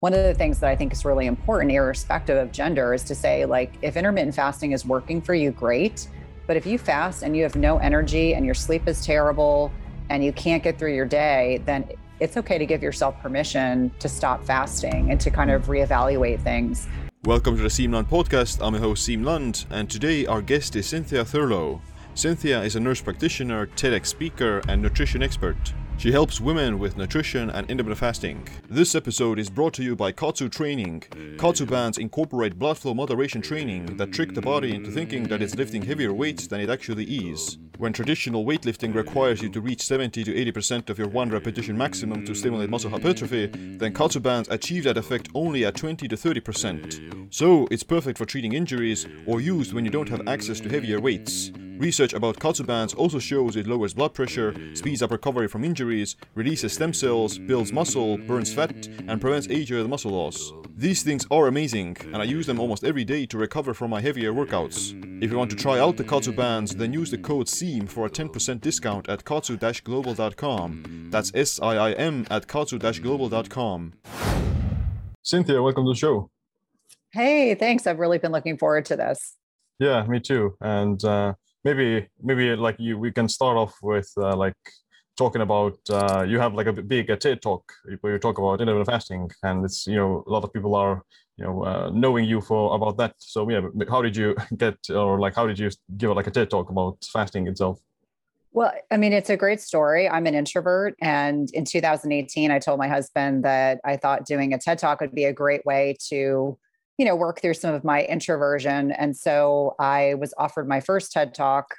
one of the things that I think is really important, irrespective of gender, is to say, like, if intermittent fasting is working for you, great. But if you fast and you have no energy and your sleep is terrible and you can't get through your day, then it's okay to give yourself permission to stop fasting and to kind of reevaluate things. Welcome to the Siim Land podcast. I'm your host, Siim Land, and today our guest is Cynthia Thurlow. Cynthia is a nurse practitioner, TEDx speaker, and nutrition expert. She helps women with nutrition and intermittent fasting. This episode is brought to you by Kaatsu Training. Kaatsu bands incorporate blood flow moderation training that trick the body into thinking that it's lifting heavier weights than it actually is. When traditional weightlifting requires you to reach 70 to 80% of your one repetition maximum to stimulate muscle hypertrophy, then Kaatsu bands achieve that effect only at 20 to 30%. So it's perfect for treating injuries or used when you don't have access to heavier weights. Research about Kaatsu bands also shows it lowers blood pressure, speeds up recovery from injuries, releases stem cells, builds muscle, burns fat, and prevents age-related muscle loss. These things are amazing, and I use them almost every day to recover from my heavier workouts. If you want to try out the Kaatsu bands, then use the code SIIM for a 10% discount at kaatsu-global.com. That's S-I-I-M at kaatsu-global.com. Cynthia, welcome to the show. Hey, thanks. I've really been looking forward to this. Yeah, me too. And uh, maybe maybe like you we can start off with uh, like talking about uh, you have like a big a TED talk where you talk about intermittent fasting and it's you know a lot of people are you know uh, knowing you for about that so yeah how did you get or like how did you give like a TED talk about fasting itself well, I mean, it's a great story. I'm an introvert. And in 2018, I told my husband that I thought doing a TED talk would be a great way to you know, work through some of my introversion. And so I was offered my first TED talk,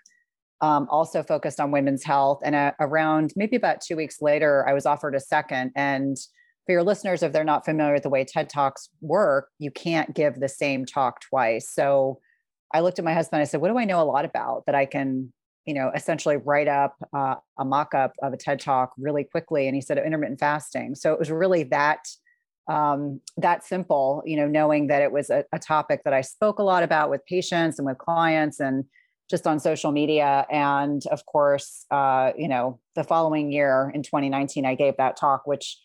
um, also focused on women's health. And uh, around maybe about two weeks later, I was offered a second. And for your listeners, if they're not familiar with the way TED Talks work, you can't give the same talk twice. So I looked at my husband. And I said, "What do I know a lot about that I can, you know, essentially write up uh, a mock-up of a TED Talk really quickly?" And he said, "Intermittent fasting." So it was really that um, that simple, you know, knowing that it was a, a, topic that I spoke a lot about with patients and with clients and just on social media. And of course, uh, you know, the following year in 2019, I gave that talk, which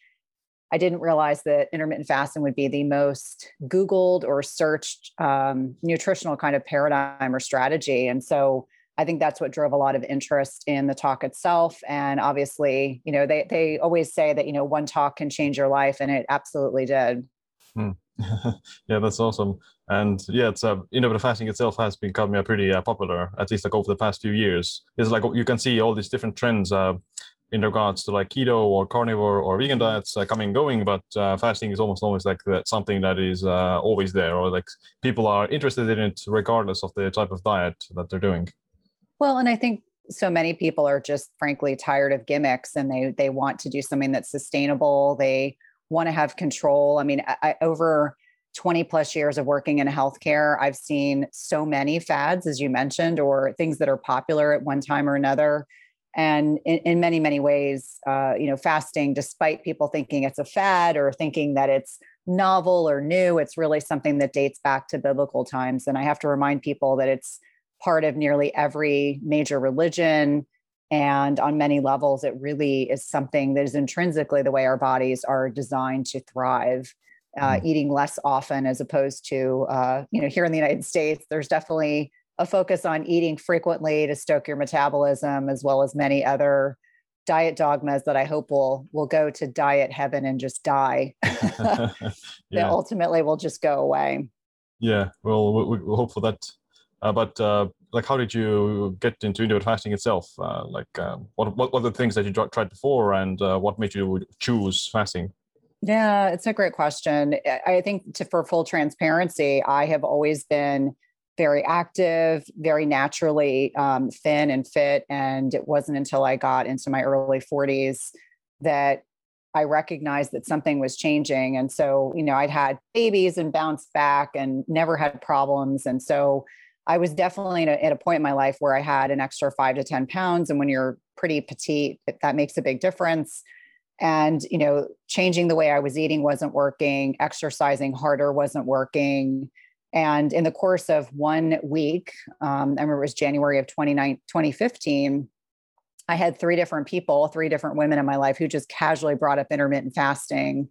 I didn't realize that intermittent fasting would be the most Googled or searched um, nutritional kind of paradigm or strategy. And so I think that's what drove a lot of interest in the talk itself. And obviously, you know, they they always say that you know one talk can change your life, and it absolutely did. Hmm. yeah, that's awesome. And yeah, it's uh, intermittent fasting itself has become uh, pretty uh, popular, at least like over the past few years. It's like you can see all these different trends uh, in regards to like keto or carnivore or vegan diets uh, coming going, but uh, fasting is almost always like that something that is uh, always there, or like people are interested in it regardless of the type of diet that they're doing. Well, and I think so many people are just frankly tired of gimmicks and they they want to do something that's sustainable. They want to have control. I mean, I, I, over 20 plus years of working in healthcare, I've seen so many fads, as you mentioned, or things that are popular at one time or another. And in, in many, many ways, uh, you know, fasting, despite people thinking it's a fad or thinking that it's novel or new, it's really something that dates back to biblical times. And I have to remind people that it's part of nearly every major religion. And on many levels, it really is something that is intrinsically the way our bodies are designed to thrive. Uh, mm-hmm. eating less often as opposed to uh, you know here in the united states there's definitely a focus on eating frequently to stoke your metabolism as well as many other diet dogmas that i hope will will go to diet heaven and just die yeah. that ultimately will just go away yeah well we, we hope for that uh, but uh, like, how did you get into intermittent fasting itself? Uh, like, um, what, what what are the things that you tried before, and uh, what made you choose fasting? Yeah, it's a great question. I think to, for full transparency, I have always been very active, very naturally um, thin and fit, and it wasn't until I got into my early 40s that I recognized that something was changing. And so, you know, I'd had babies and bounced back and never had problems. And so I was definitely at a, at a, point in my life where I had an extra five to 10 pounds. And when you're pretty petite, that makes a big difference. And, you know, changing the way I was eating wasn't working, exercising harder wasn't working. And in the course of one week, um, I remember it was January of 2015, I had three different people, three different women in my life who just casually brought up intermittent fasting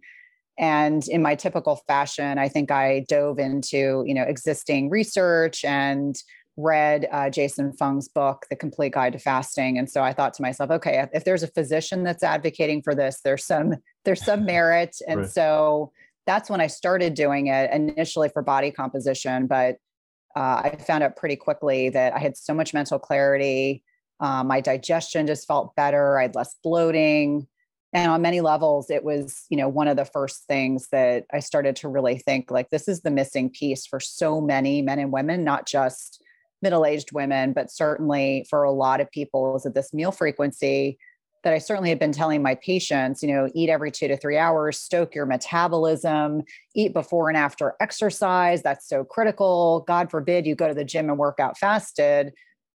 and in my typical fashion, I think I dove into you know existing research and read uh, Jason Fung's book, The Complete Guide to Fasting, and so I thought to myself, okay, if there's a physician that's advocating for this, there's some there's some merit, and right. so that's when I started doing it initially for body composition, but uh, I found out pretty quickly that I had so much mental clarity. Uh, my digestion just felt better. I had less bloating and on many levels it was you know one of the first things that i started to really think like this is the missing piece for so many men and women not just middle-aged women but certainly for a lot of people is that this meal frequency that i certainly had been telling my patients you know eat every two to three hours stoke your metabolism eat before and after exercise that's so critical. God forbid you go to the gym and work out fasted.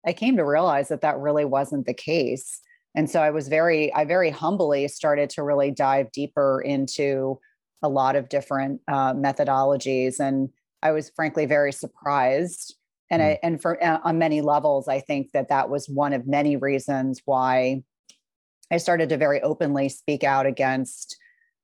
I came to realize that that really wasn't the case. And so i was very i very humbly started to really dive deeper into a lot of different uh, methodologies. And i was frankly very surprised and I, mm. and for uh, on many levels i think that that was one of many reasons why i started to very openly speak out against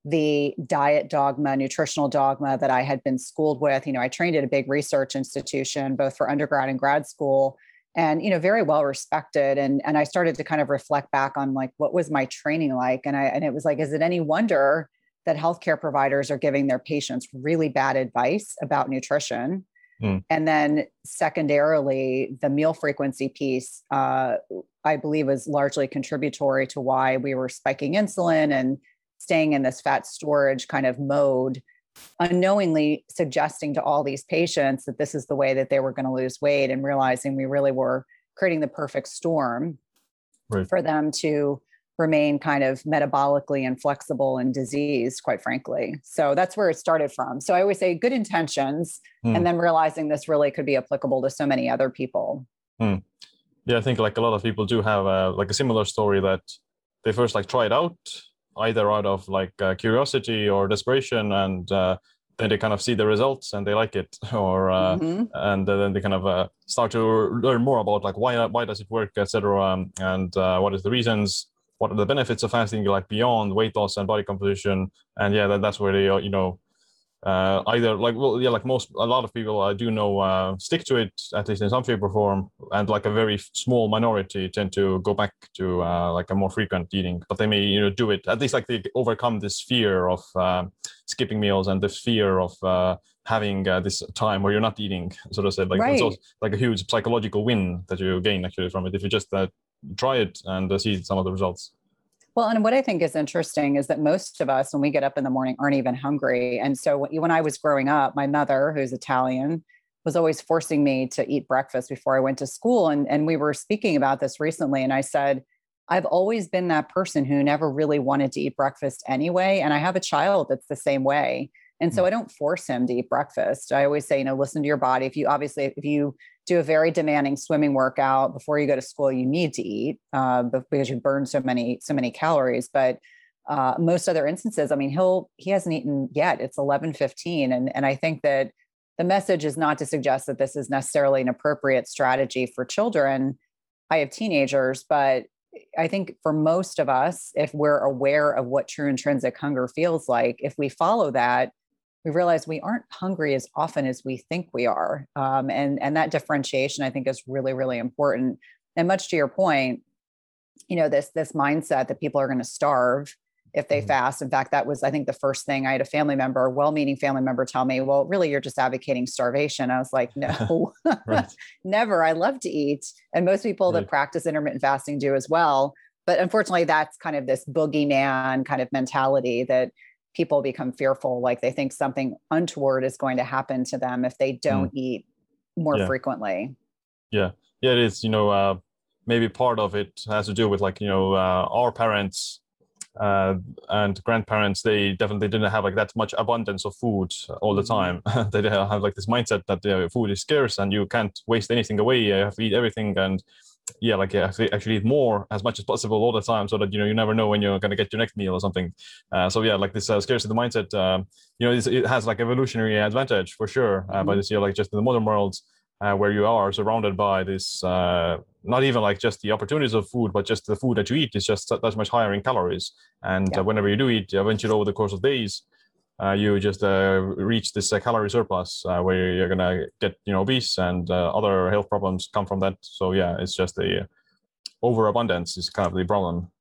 the diet dogma nutritional dogma that i had been schooled with. You know i trained at a big research institution both for undergrad and grad school and you know very well respected. And and i started to kind of reflect back on like what was my training like? And i and it was like is it any wonder that healthcare providers are giving their patients really bad advice about nutrition mm. and then secondarily the meal frequency piece uh, i believe was largely contributory to why we were spiking insulin and staying in this fat storage kind of mode unknowingly suggesting to all these patients that this is the way that they were going to lose weight and realizing we really were creating the perfect storm right. for them to remain kind of metabolically inflexible and diseased quite frankly so that's where it started from so i always say good intentions mm. and then realizing this really could be applicable to so many other people mm. yeah i think like a lot of people do have a, like a similar story that they first like try it out either out of like uh, curiosity or desperation and uh, then they kind of see the results and they like it or uh, mm-hmm. and then they kind of uh, start to learn more about like why why does it work etc um, and uh, what is the reasons what are the benefits of fasting like beyond weight loss and body composition. And yeah that, that's where they are you know uh, either like well yeah like most a lot of people I do know uh, stick to it at least in some shape or form. And like a very small minority tend to go back to uh, like a more frequent eating. But they may you know do it at least like they overcome this fear of uh, skipping meals and the fear of uh, having uh, this time where you're not eating sort of said like right. it's also like a huge psychological win that you gain actually from it. If you just try it and uh, see some of the results well, and what I think is interesting is that most of us, when we get up in the morning, aren't even hungry. And so when I was growing up, my mother, who's Italian, was always forcing me to eat breakfast before I went to school. And, and we were speaking about this recently. And I said, I've always been that person who never really wanted to eat breakfast anyway. And I have a child that's the same way. And so mm. I don't force him to eat breakfast. I always say, you know, listen to your body. If you obviously, if you do a very demanding swimming workout before you go to school you need to eat uh, because you burn so many so many calories but uh, most other instances i mean he'll he hasn't eaten yet it's 11 15 and and i think that the message is not to suggest that this is necessarily an appropriate strategy for children i have teenagers but i think for most of us if we're aware of what true intrinsic hunger feels like if we follow that we realize we aren't hungry as often as we think we are. Um, and, and that differentiation, I think, is really, really important. And much to your point, you know, this, this mindset that people are going to starve if they mm-hmm. fast. In fact, that was, I think, the first thing I had a family member, a well meaning family member, tell me, well, really, you're just advocating starvation. I was like, no, never. I love to eat. And most people right. that practice intermittent fasting do as well. But unfortunately, that's kind of this boogeyman kind of mentality that people become fearful like they think something untoward is going to happen to them if they don't mm. eat more yeah. frequently yeah yeah it is you know uh, maybe part of it has to do with like you know uh, our parents uh, and grandparents they definitely didn't have like that much abundance of food all the mm-hmm. time they have like this mindset that uh, food is scarce and you can't waste anything away you have to eat everything and yeah, like yeah, actually eat more as much as possible all the time, so that you know you never know when you're going to get your next meal or something. Uh, so yeah, like this uh, scarcity mindset, uh, you know, it has like evolutionary advantage for sure. Uh, mm-hmm. But this year, like just in the modern world, uh, where you are surrounded by this, uh, not even like just the opportunities of food, but just the food that you eat is just that much higher in calories. And yeah. whenever you do eat, eventually over the course of days, uh, you just uh, reach this uh, calorie surplus uh, where you're gonna get you know obese and uh, other health problems come from that. So yeah, it's just the overabundance is kind of the problem.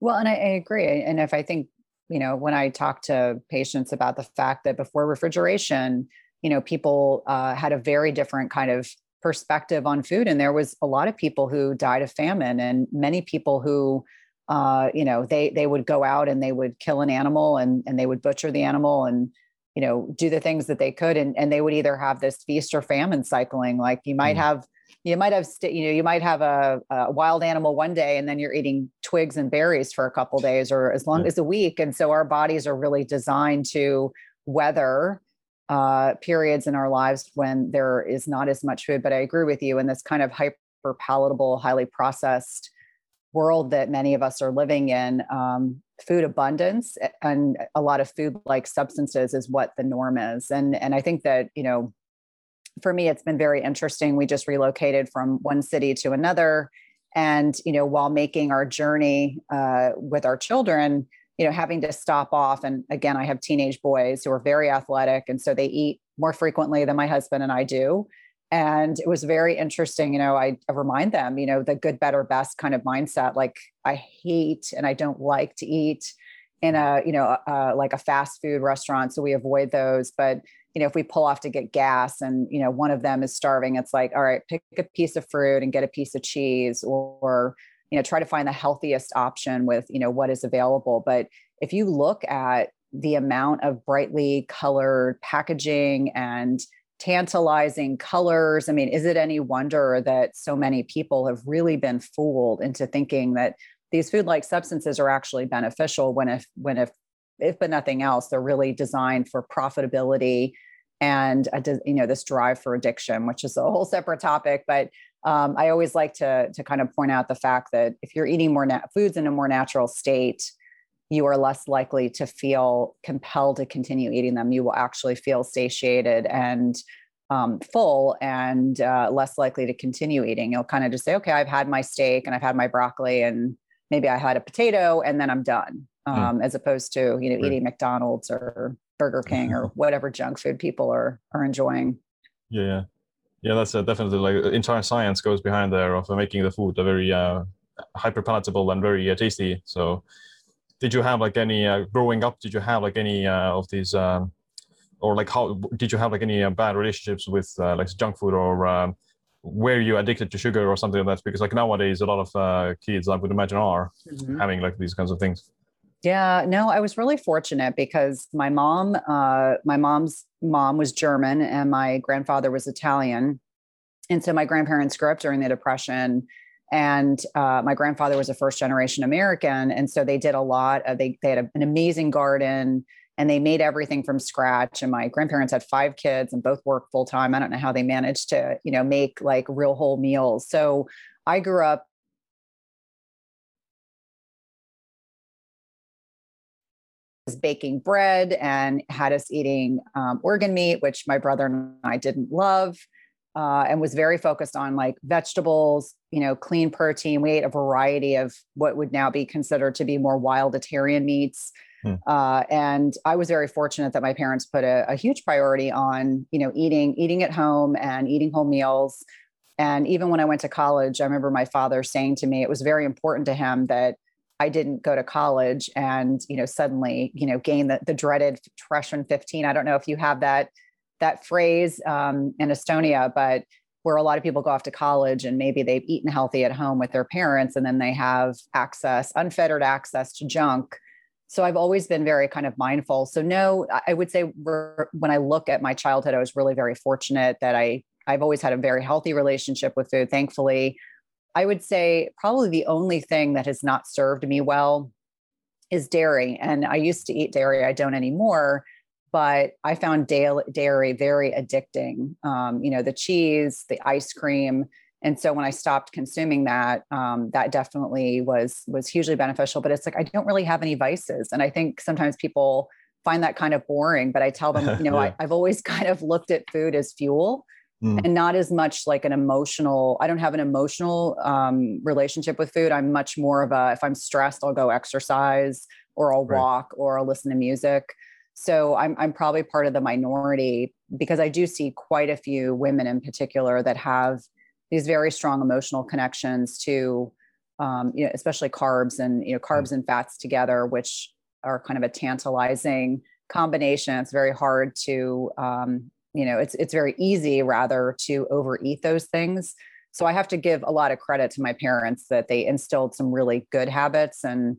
Well, and I, I agree. And if I think you know when I talk to patients about the fact that before refrigeration, you know, people uh, had a very different kind of perspective on food, and there was a lot of people who died of famine, and many people who uh, you know they they would go out and they would kill an animal and and they would butcher the animal and you know do the things that they could and and they would either have this feast or famine cycling like you might mm. have you might have st- you know you might have a, a, wild animal one day and then you're eating twigs and berries for a couple days or as long yeah. as a week and so our bodies are really designed to weather uh, periods in our lives when there is not as much food but i agree with you in this kind of hyper palatable highly processed world that many of us are living in, um, food abundance and a lot of food like substances is what the norm is. And, and I think that, you know, for me, it's been very interesting. We just relocated from one city to another. And, you know, while making our journey uh, with our children, you know, having to stop off. And again, I have teenage boys who are very athletic. And so they eat more frequently than my husband and I do and it was very interesting you know I, remind them you know the good better best kind of mindset like i hate and i don't like to eat in a you know like a fast food restaurant so we avoid those. But you know if we pull off to get gas and you know one of them is starving it's like all right pick a piece of fruit and get a piece of cheese or you know try to find the healthiest option with you know what is available. But if you look at the amount of brightly colored packaging and tantalizing colors. I mean, is it any wonder that so many people have really been fooled into thinking that these food-like substances are actually beneficial when if when if if but nothing else, they're really designed for profitability and a, you know this drive for addiction, which is a whole separate topic. But um, I always like to to kind of point out the fact that if you're eating more nat- foods in a more natural state, you are less likely to feel compelled to continue eating them. You will actually feel satiated and um, full and uh, less likely to continue eating. You'll kind of just say, okay, I've had my steak and I've had my broccoli and maybe I had a potato and then I'm done, hmm. um, mm. as opposed to, you know, right. eating McDonald's or Burger King or whatever junk food people are, are enjoying. Yeah. Yeah, that's uh, definitely like entire science goes behind there of making the food a very uh, hyper palatable and very uh, tasty. So did you have like any uh, growing up did you have like any uh, of these um, or like how did you have like any uh, bad relationships with uh, like junk food or um, were you addicted to sugar or something like that? Because like nowadays a lot of uh, kids i would imagine are mm-hmm. having like these kinds of things. Yeah no i was really fortunate because my mom uh, my mom's mom was german and my grandfather was italian. And so my grandparents grew up during the depression and uh, my grandfather was a first generation american and so they did a lot of they, they had a, an amazing garden and they made everything from scratch and my grandparents had five kids and both worked full time i don't know how they managed to you know make like real whole meals. So i grew up baking bread and had us eating um, organ meat which my brother and i didn't love uh, and was very focused on like vegetables, you know, clean protein. We ate a variety of what would now be considered to be more wilditarian meats. Hmm. Uh, and I was very fortunate that my parents put a, a, huge priority on, you know, eating eating at home and eating whole meals. And even when I went to college, I remember my father saying to me, it was very important to him that I didn't go to college and, you know, suddenly, you know, gain the, the dreaded freshman 15. I don't know if you have that that phrase um, in Estonia, but where a lot of people go off to college and maybe they've eaten healthy at home with their parents and then they have access, unfettered access to junk. So I've always been very kind of mindful. So no, I would say when I look at my childhood, I was really very fortunate that I I've always had a very healthy relationship with food. Thankfully, I would say probably the only thing that has not served me well is dairy. And I used to eat dairy. I don't anymore but I found dairy very addicting. Um, you know, the cheese, the ice cream, and so when I stopped consuming that, um, that definitely was was hugely beneficial. But it's like I don't really have any vices, and I think sometimes people find that kind of boring. But I tell them, you know, yeah. I, have always kind of looked at food as fuel. Mm. And not as much like an emotional. I don't have an emotional um, relationship with food. I'm much more of a. If I'm stressed, I'll go exercise, or I'll right. walk, or I'll listen to music. So I'm I'm probably part of the minority because I do see quite a few women in particular that have these very strong emotional connections to um, you know, especially carbs and you know carbs and fats together, which are kind of a tantalizing combination. It's very hard to um, you know it's it's very easy rather to overeat those things. So I have to give a lot of credit to my parents that they instilled some really good habits and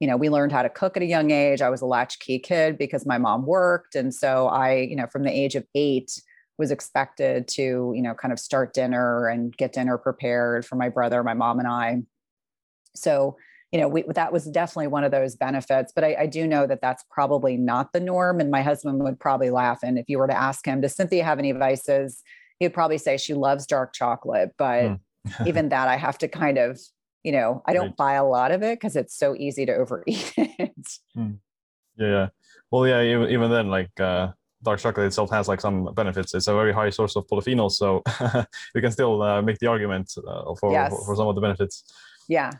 you know we learned how to cook at a young age. I was a latchkey kid because my mom worked. And so i you know from the age of eight was expected to you know kind of start dinner and get dinner prepared for my brother my mom and i. So you know we, that was definitely one of those benefits. But I, I do know that that's probably not the norm. And my husband would probably laugh. And if you were to ask him does cynthia have any vices? he'd probably say she loves dark chocolate. But mm. even that i have to kind of you know, I don't right. buy a lot of it because it's so easy to overeat it. Hmm. Yeah, yeah. Well, yeah, even, even then, like uh, dark chocolate itself has like some benefits. It's a very high source of polyphenols, so you can still uh, make the argument uh, for, yes. for, for some of the benefits. Yeah.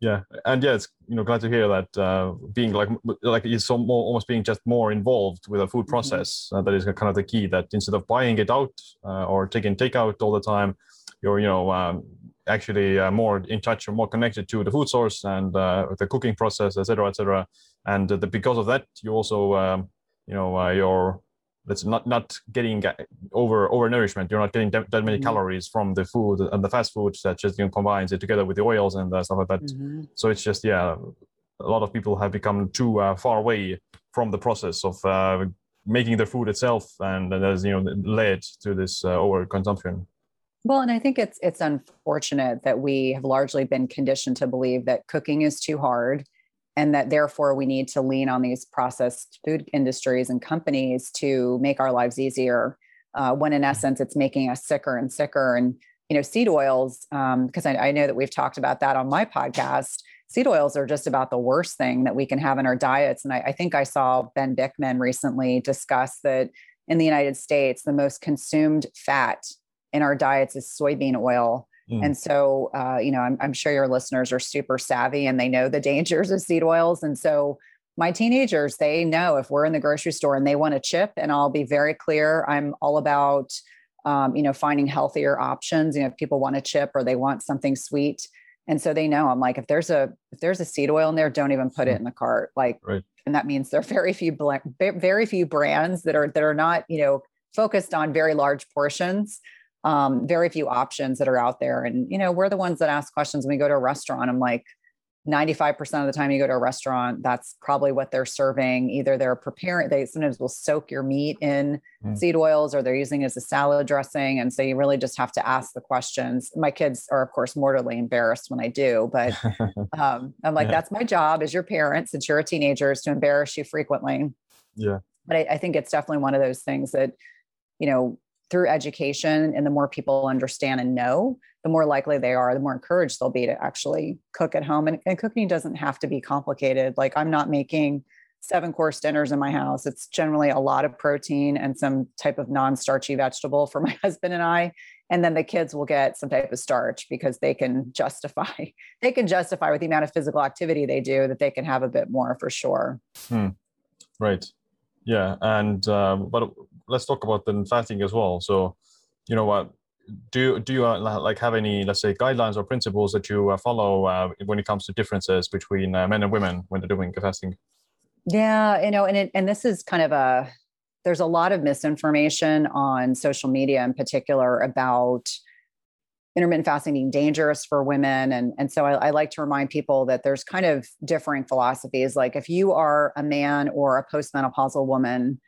Yeah, and yeah, it's you know glad to hear that uh, being like like it's so more almost being just more involved with a food mm-hmm. process mm-hmm. that is kind of the key. That instead of buying it out uh, or taking takeout all the time, you're you know um, actually uh, more in touch or more connected to the food source and uh, the cooking process, etc., etc. And the, because of that, you also, um, you know, uh, you're that's not not getting over over nourishment. You're not getting that, many mm-hmm. calories from the food and the fast food that just you know, combines it together with the oils and uh, stuff like that. Mm-hmm. So it's just yeah, a lot of people have become too uh, far away from the process of uh, making the food itself, and that has you know led to this over consumption. Well, and I think it's it's unfortunate that we have largely been conditioned to believe that cooking is too hard and that therefore we need to lean on these processed food industries and companies to make our lives easier uh, when in essence it's making us sicker and sicker. And you know seed oils because um, I, I know that we've talked about that on my podcast. Seed oils are just about the worst thing that we can have in our diets. And I, I think i saw ben bikman recently discuss that in the united states the most consumed fat in our diets is soybean oil. Mm. And so, uh, you know, I'm, I'm sure your listeners are super savvy and they know the dangers of seed oils. And so, my teenagers, they know if we're in the grocery store and they want a chip, and I'll be very clear, I'm all about, um, you know, finding healthier options. You know, if people want a chip or they want something sweet, and so they know I'm like, if there's a if there's a seed oil in there, don't even put it hmm. in the cart. Like, right. and that means there are very few very few brands that are that are not you know focused on very large portions um, very few options that are out there. And, you know, we're the ones that ask questions when we go to a restaurant. I'm like, 95% of the time you go to a restaurant, that's probably what they're serving. Either they're preparing, they sometimes will soak your meat in mm. seed oils or they're using as a salad dressing. And so you really just have to ask the questions. My kids are, of course, mortally embarrassed when I do, but um, I'm like, yeah. that's my job as your parent, since you're a teenager, is to embarrass you frequently. Yeah. But I, I think it's definitely one of those things that, you know, through education and the more people understand and know the more likely they are the more encouraged they'll be to actually cook at home. And, and cooking doesn't have to be complicated. Like i'm not making seven course dinners in my house. It's generally a lot of protein and some type of non-starchy vegetable for my husband and i. And then the kids will get some type of starch because they can justify they can justify with the amount of physical activity they do that they can have a bit more for sure. Hmm. right yeah and um, but let's talk about the fasting as well. So, you know what? Do do you uh, like have any let's say guidelines or principles that you uh, follow uh, when it comes to differences between uh, men and women when they're doing fasting? Yeah, you know, and it, and this is kind of a there's a lot of misinformation on social media in particular about intermittent fasting being dangerous for women and and so I, I, like to remind people that there's kind of differing philosophies like if you are a man or a postmenopausal woman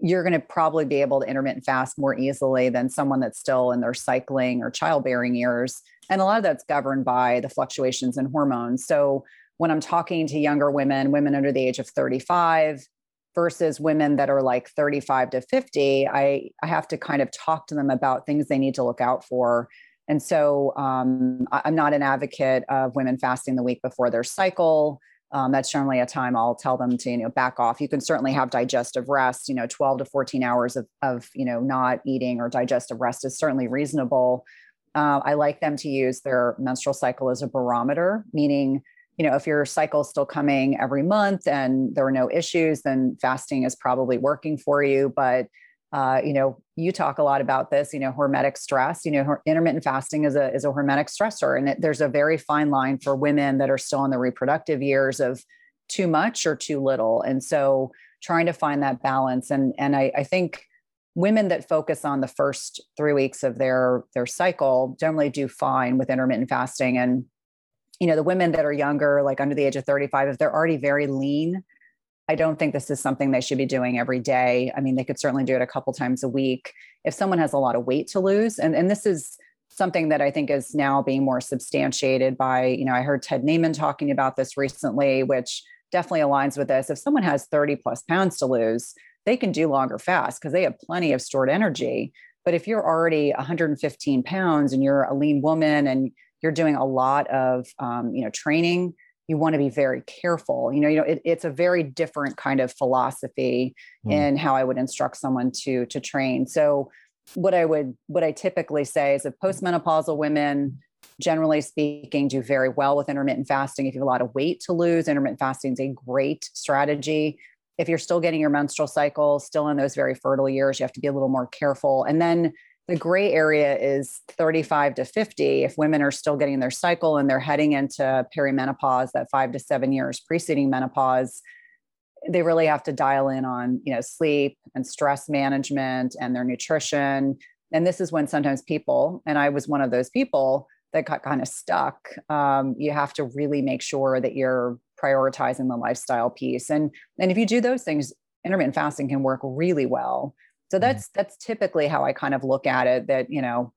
you're going to probably be able to intermittent fast more easily than someone that's still in their cycling or childbearing years. And a lot of that's governed by the fluctuations in hormones. So when I'm talking to younger women, women under the age of 35 versus women that are like 35 to 50, I, I have to kind of talk to them about things they need to look out for. And so um, I'm not an advocate of women fasting the week before their cycle um, that's generally a time I'll tell them to, you know, back off. You can certainly have digestive rest, you know, 12 to 14 hours of, of you know, not eating or digestive rest is certainly reasonable. Uh, I like them to use their menstrual cycle as a barometer, meaning you know, if your cycle is still coming every month and there are no issues, then fasting is probably working for you. But uh, you know, you talk a lot about this. You know, hormetic stress. You know, intermittent fasting is a is a hormetic stressor, and it, there's a very fine line for women that are still in the reproductive years of too much or too little. And so, trying to find that balance. And and I, I think women that focus on the first three weeks of their their cycle generally do fine with intermittent fasting and you know the women that are younger like under the age of 35 if they're already very lean i don't think this is something they should be doing every day. I mean they could certainly do it a couple times a week if someone has a lot of weight to lose. And, and this is something that i think is now being more substantiated by you know i heard ted naiman talking about this recently which definitely aligns with this. If someone has 30 plus pounds to lose they can do longer fasts because they have plenty of stored energy. But if you're already 115 pounds and you're a lean woman and you're doing a lot of um, you know training you want to be very careful you know you know it, it's a very different kind of philosophy mm. in how i would instruct someone to to train. So what i would what i typically say is that postmenopausal women generally speaking do very well with intermittent fasting if you have a lot of weight to lose intermittent fasting is a great strategy. If you're still getting your menstrual cycle still in those very fertile years you have to be a little more careful. And then the gray area is 35 to 50. If women are still getting their cycle and they're heading into perimenopause, that five to seven years preceding menopause, they really have to dial in on you know sleep and stress management and their nutrition. And this is when sometimes people, and I was one of those people that got kind of stuck. Um, you have to really make sure that you're prioritizing the lifestyle piece. And and if you do those things, intermittent fasting can work really well so that's that's typically how I kind of look at it that, you know,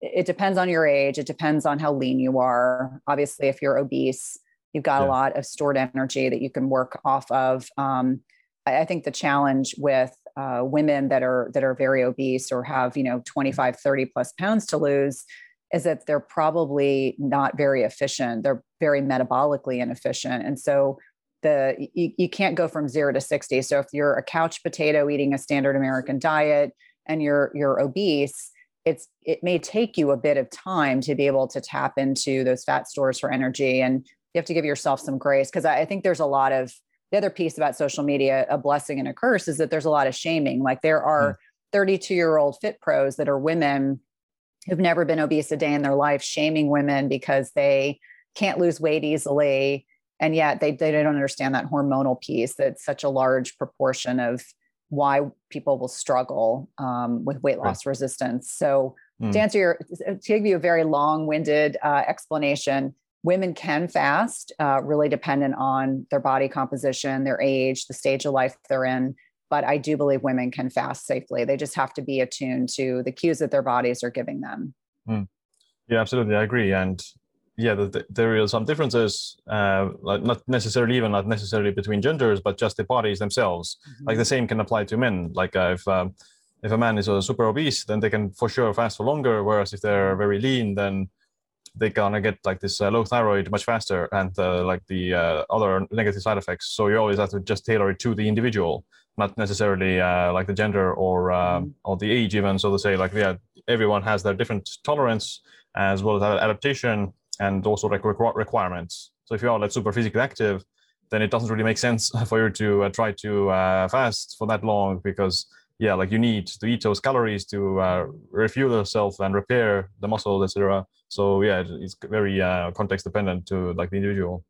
it depends on your age, it depends on how lean you are. Obviously, if you're obese, you've got yeah. a lot of stored energy that you can work off of. Um, I, I, think the challenge with uh, women that are that are very obese or have you know 25 30 plus pounds to lose is that they're probably not very efficient they're very metabolically inefficient and so the you, you can't go from zero to 60 so if you're a couch potato eating a standard american diet and you're you're obese it's it may take you a bit of time to be able to tap into those fat stores for energy. And you have to give yourself some grace because I, I think there's a lot of the other piece about social media a blessing and a curse is that there's a lot of shaming. Like there are mm. 32 year old fit pros that are women who've never been obese a day in their life shaming women because they can't lose weight easily and yet they, they don't understand that hormonal piece that's such a large proportion of why people will struggle um, with weight loss right. resistance so mm. to answer your to give you a very long-winded uh, explanation women can fast uh, really dependent on their body composition their age the stage of life they're in but i do believe women can fast safely they just have to be attuned to the cues that their bodies are giving them mm. yeah absolutely i agree and yeah, the, there are some differences, uh, like not necessarily even not necessarily between genders, but just the bodies themselves. Mm-hmm. Like the same can apply to men. Like uh, if um, if a man is uh, super obese, then they can for sure fast for longer. Whereas if they're very lean, then they're gonna get like this uh, low thyroid much faster and uh, like the uh, other negative side effects. So you always have to just tailor it to the individual, not necessarily uh, like the gender or um, mm-hmm. or the age even. So to say, like yeah, everyone has their different tolerance as well as adaptation and also like requirements. So if you are like super physically active, then it doesn't really make sense for you to uh, try to uh, fast for that long because yeah, like you need to eat those calories to uh, refuel yourself and repair the muscle, etc. So yeah, it's very uh, context dependent to like the individual.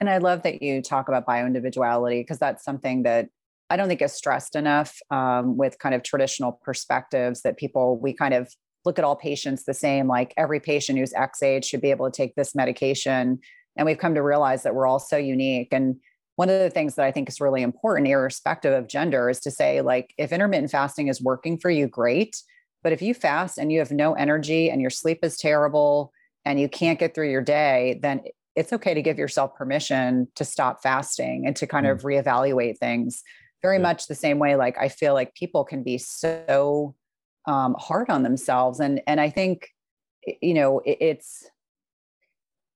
And I love that you talk about bio individuality because that's something that I don't think is stressed enough um, with kind of traditional perspectives that people we kind of look at all patients the same like every patient who's x age should be able to take this medication and we've come to realize that we're all so unique and one of the things that i think is really important irrespective of gender is to say like if intermittent fasting is working for you great but if you fast and you have no energy and your sleep is terrible and you can't get through your day then it's okay to give yourself permission to stop fasting and to kind mm. of reevaluate things very yeah. much the same way like i feel like people can be so um, hard on themselves. And and i think you know it, it's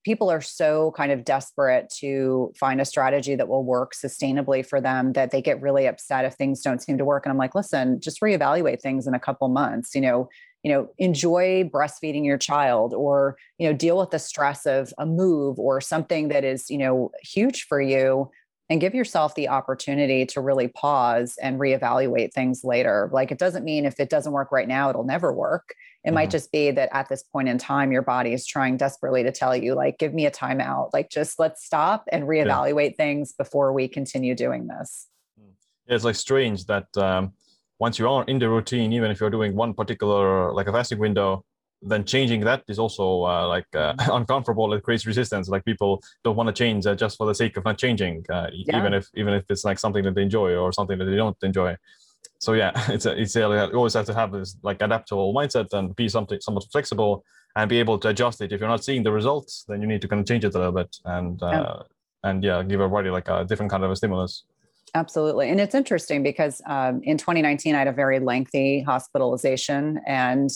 people are so kind of desperate to find a strategy that will work sustainably for them that they get really upset if things don't seem to work. And i'm like listen just reevaluate things in a couple months you know you know enjoy breastfeeding your child or you know deal with the stress of a move or something that is you know huge for you and give yourself the opportunity to really pause and reevaluate things later. Like it doesn't mean if it doesn't work right now it'll never work. It mm-hmm. might just be that at this point in time your body is trying desperately to tell you like give me a timeout. Like just let's stop and reevaluate yeah. things before we continue doing this. Yeah, it's like strange that um, once you are in the routine even if you're doing one particular like a fasting window then changing that is also uh, like uh, mm-hmm. uncomfortable. It creates resistance. Like people don't want to change uh, just for the sake of not changing, uh, yeah. even if even if it's like something that they enjoy or something that they don't enjoy. So yeah, it's a, it's a, you always have to have this like adaptable mindset and be something somewhat flexible and be able to adjust it. If you're not seeing the results, then you need to kind of change it a little bit and yeah. Uh, and yeah, give your body like a different kind of a stimulus. Absolutely. And it's interesting because um, in 2019, I had a very lengthy hospitalization and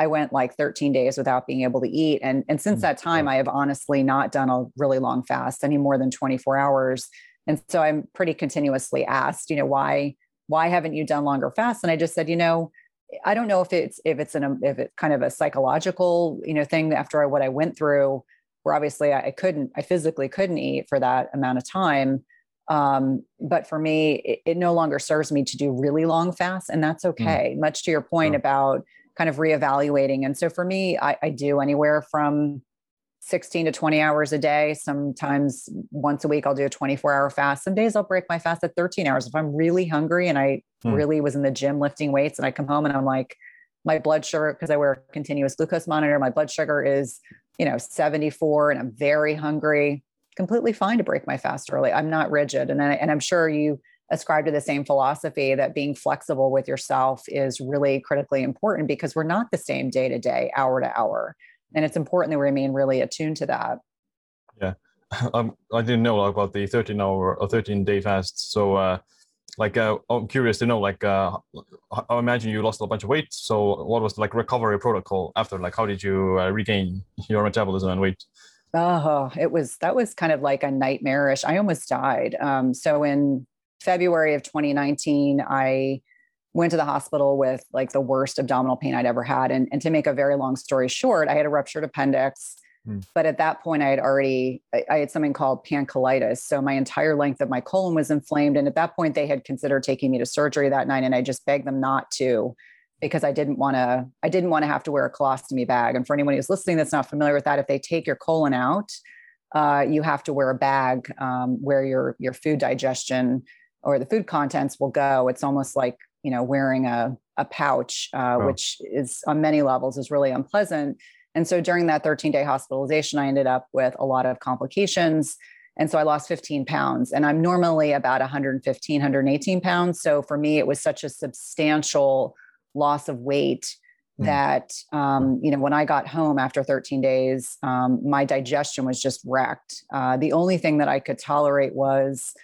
I went like 13 days without being able to eat. And, and since mm, that time, I have honestly not done a really long fast any more than 24 hours. And so I'm pretty continuously asked, you know, why, why haven't you done longer fasts? And I just said, you know, I don't know if it's, if it's an, if it's kind of a psychological, you know, thing after what I went through, where obviously I, I couldn't, I physically couldn't eat for that amount of time. Um, but for me, it, it, no longer serves me to do really long fasts, and that's mm. okay. Mm. Much to your point about kind of reevaluating. And so for me, I, I do anywhere from 16 to 20 hours a day. Sometimes once a week, I'll do a 24 hour fast. Some days I'll break my fast at 13 hours. If I'm really hungry and I hmm. really was in the gym lifting weights and I come home and I'm like, my blood sugar, because I wear a continuous glucose monitor, my blood sugar is, you know, 74 and I'm very hungry, completely fine to break my fast early. I'm not rigid. And, I, and I'm sure you ascribe to the same philosophy that being flexible with yourself is really critically important because we're not the same day to day, hour to hour. And it's important that we remain really attuned to that. Yeah. Um, I didn't know about the 13 hour or 13 day fast. So, uh, like, uh, I'm curious to know, like, uh, I imagine you lost a bunch of weight. So, what was like recovery protocol after? Like, how did you uh, regain your metabolism and weight? Oh, it was that was kind of like a nightmarish. I almost died. Um, so in February of 2019, I went to the hospital with like the worst abdominal pain I'd ever had. And, and to make a very long story short, I had a ruptured appendix. Mm. But at that point, I had already, I, I had something called pancolitis. So my entire length of my colon was inflamed. And at that point, they had considered taking me to surgery that night. And I just begged them not to because I didn't want to, I didn't want to have to wear a colostomy bag. And for anyone who's listening that's not familiar with that, if they take your colon out, uh, you have to wear a bag um, where your your food digestion or the food contents will go. It's almost like you know wearing a a pouch, uh, oh. which is on many levels is really unpleasant. And so during that 13 day hospitalization, I ended up with a lot of complications. And so I lost 15 pounds. And I'm normally about 115, 118 pounds. So for me, it was such a substantial loss of weight mm. that, um, you know, when I got home after 13 days, um, my digestion was just wrecked. Uh, the only thing that I could tolerate was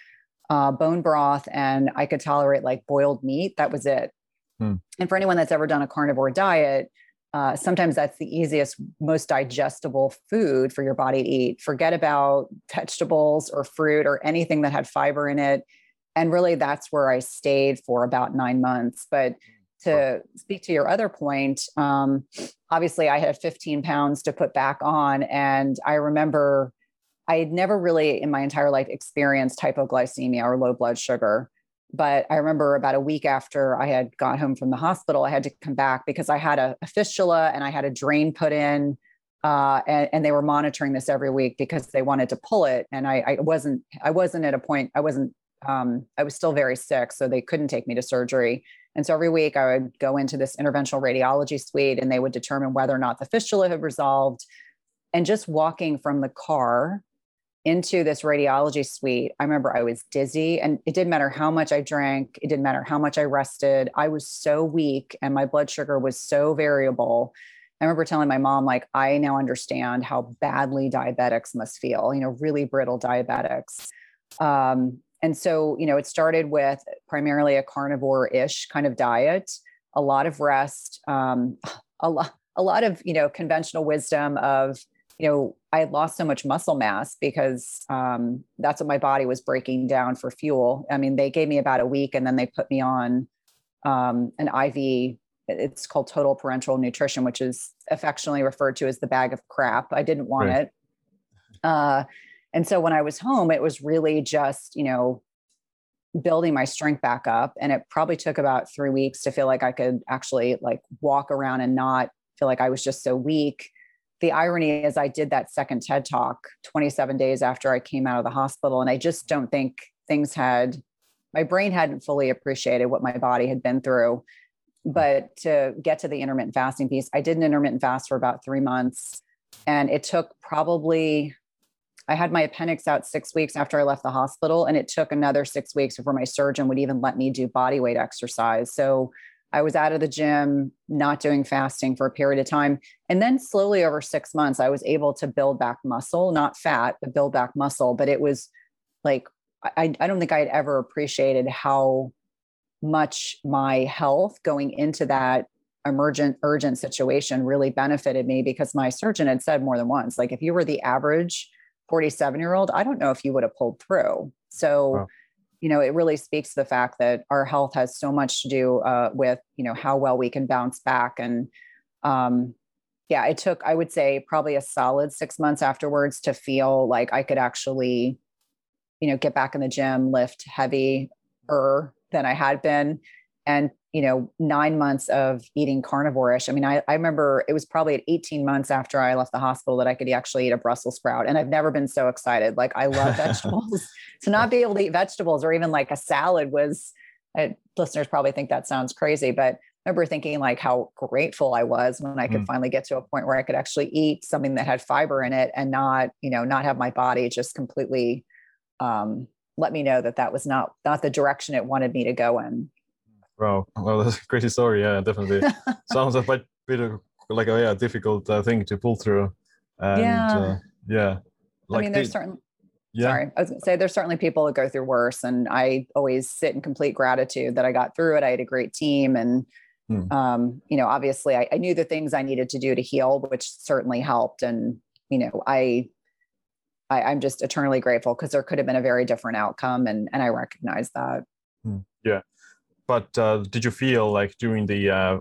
uh, bone broth and I could tolerate like boiled meat. That was it. Hmm. And for anyone that's ever done a carnivore diet, uh, sometimes that's the easiest, most digestible food for your body to eat. Forget about vegetables or fruit or anything that had fiber in it. And really, that's where I stayed for about nine months. But to speak to your other point, um, obviously, I had 15 pounds to put back on. And I remember I had never really in my entire life experienced hypoglycemia or low blood sugar. But I remember about a week after I had got home from the hospital, I had to come back because I had a, a fistula and I had a drain put in. Uh, and, and, they were monitoring this every week because they wanted to pull it. And I, I wasn't, I wasn't at a point, I wasn't, um, I was still very sick. So they couldn't take me to surgery. And so every week I would go into this interventional radiology suite and they would determine whether or not the fistula had resolved. And just walking from the car into this radiology suite, I remember I was dizzy and it didn't matter how much I drank, it didn't matter how much I rested. I was so weak and my blood sugar was so variable. I remember telling my mom, like, I now understand how badly diabetics must feel, you know, really brittle diabetics. Um, and so, you know, it started with primarily a carnivore ish kind of diet, a lot of rest, um, a lot, a lot of, you know, conventional wisdom of, you know, I had lost so much muscle mass because um, that's what my body was breaking down for fuel. I mean, they gave me about a week and then they put me on um, an IV. It's called total parenteral nutrition, which is affectionately referred to as the bag of crap. I didn't want right. it. Uh, and so when I was home, it was really just, you know, building my strength back up. And it probably took about three weeks to feel like I could actually like walk around and not feel like I was just so weak the irony is I did that second TED talk 27 days after I came out of the hospital. And I just don't think things had, my brain hadn't fully appreciated what my body had been through. But to get to the intermittent fasting piece, I did an intermittent fast for about three months. And it took probably, I had my appendix out six weeks after I left the hospital. And it took another six weeks before my surgeon would even let me do body weight exercise. So I was out of the gym, not doing fasting for a period of time. And then slowly over six months, I was able to build back muscle, not fat, but build back muscle. But it was like, I, I don't think I'd ever appreciated how much my health going into that emergent urgent situation really benefited me because my surgeon had said more than once like if you were the average 47 year old i don't know if you would have pulled through so wow you know, it really speaks to the fact that our health has so much to do uh, with, you know, how well we can bounce back. And um, yeah, it took, I would say, probably a solid six months afterwards to feel like I could actually, you know, get back in the gym, lift heavier than I had been, and you know, nine months of eating carnivore-ish. I mean, I, I remember it was probably at 18 months after I left the hospital that I could actually eat a Brussels sprout. And I've never been so excited. Like I love vegetables. to not be able to eat vegetables or even like a salad was, uh, listeners probably think that sounds crazy, but I remember thinking like how grateful I was when I could mm. finally get to a point where I could actually eat something that had fiber in it and not, you know, not have my body just completely um, let me know that that was not not the direction it wanted me to go in. Wow, well, that's a crazy story. Yeah, definitely sounds a bit, bit of, like a yeah difficult uh, thing to pull through. And, yeah, uh, yeah. Like I mean, there's certain. Yeah. Sorry, I was going to say there's certainly people that go through worse, and I always sit in complete gratitude that I got through it. I had a great team, and hmm. um, you know, obviously, I, I knew the things I needed to do to heal, which certainly helped. And you know, I I, am just eternally grateful because there could have been a very different outcome, and and I recognize that. Hmm. Yeah, but uh, did you feel like during the uh,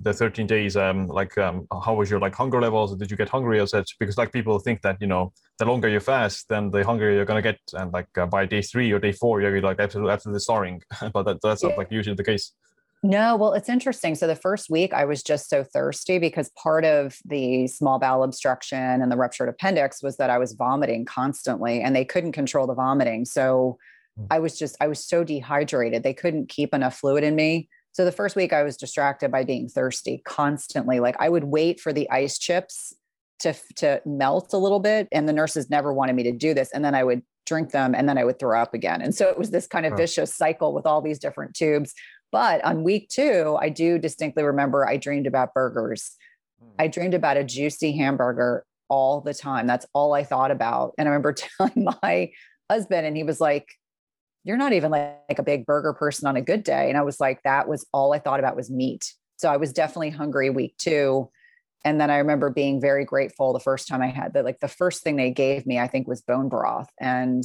the 13 days um like um how was your like hunger levels did you get hungry or such because like people think that you know the longer you fast then the hungrier you're gonna get and like uh, by day three or day four you're like absolutely absolutely starving but that, that's not like usually the case no, well, it's interesting. So the first week I was just so thirsty because part of the small bowel obstruction and the ruptured appendix was that I was vomiting constantly and they couldn't control the vomiting. So. I was just, I was so dehydrated. They couldn't keep enough fluid in me. So the first week I was distracted by being thirsty constantly. Like I would wait for the ice chips to to melt a little bit and the nurses never wanted me to do this and then I would drink them and then I would throw up again. And so it was this kind of vicious cycle with all these different tubes. But on week 2, I do distinctly remember I dreamed about burgers. I mm. dreamed about a juicy hamburger all the time. That's all I thought about. And I remember telling my husband and he was like you're not even like, like a big burger person on a good day. And I was like, that was all I thought about was meat. So I was definitely hungry week two. And then I remember being very grateful the first time I had that, like the first thing they gave me, I think was bone broth. And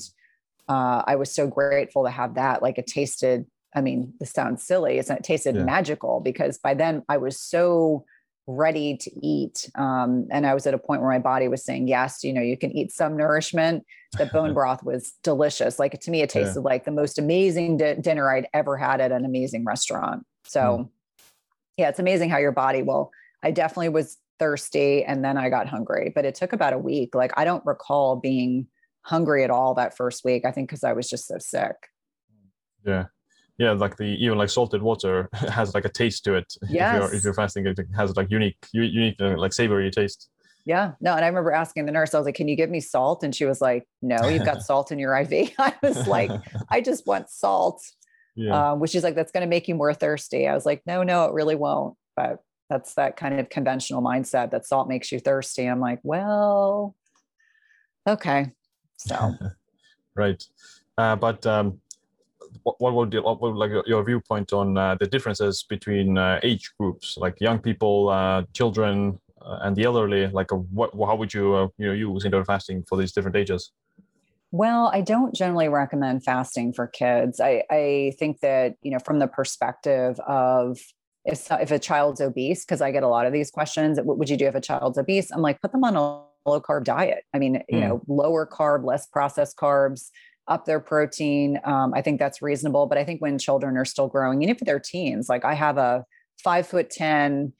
uh, I was so grateful to have that. Like it tasted, I mean, this sounds silly. It's, it tasted yeah. magical because by then I was so ready to eat. Um, and I was at a point where my body was saying, yes, you know, you can eat some nourishment. The bone broth was delicious. Like to me, it tasted yeah. like the most amazing di- dinner I'd ever had at an amazing restaurant. So, mm. yeah, it's amazing how your body will. I definitely was thirsty and then I got hungry, but it took about a week. Like I don't recall being hungry at all that first week. I think because I was just so sick. Yeah yeah like the even like salted water has like a taste to it yes. if you're if you're fasting it has like unique unique uh, like savory taste. Yeah. No and i remember asking the nurse i was like can you give me salt? And she was like no you've got salt in your iv i was like i just want salt. Yeah. um, which is like that's going to make you more thirsty. I was like no no it really won't. But that's that kind of conventional mindset that salt makes you thirsty. I'm like well okay. So. Right. Uh, but um, what, what would what would like your viewpoint on uh, the differences between uh, age groups, like young people, uh, children, and the elderly, like what how would you you know use intermittent fasting for these different ages? Well, I don't generally recommend fasting for kids. I, I think that, you know, from the perspective of if, if a child's obese, because I get a lot of these questions, what would you do if a child's obese? I'm like, put them on a low carb diet. I mean, mm. you know, lower carb, less processed carbs, up their protein. Um, I think that's reasonable. But I think when children are still growing, even if they're teens, like I have a five foot 10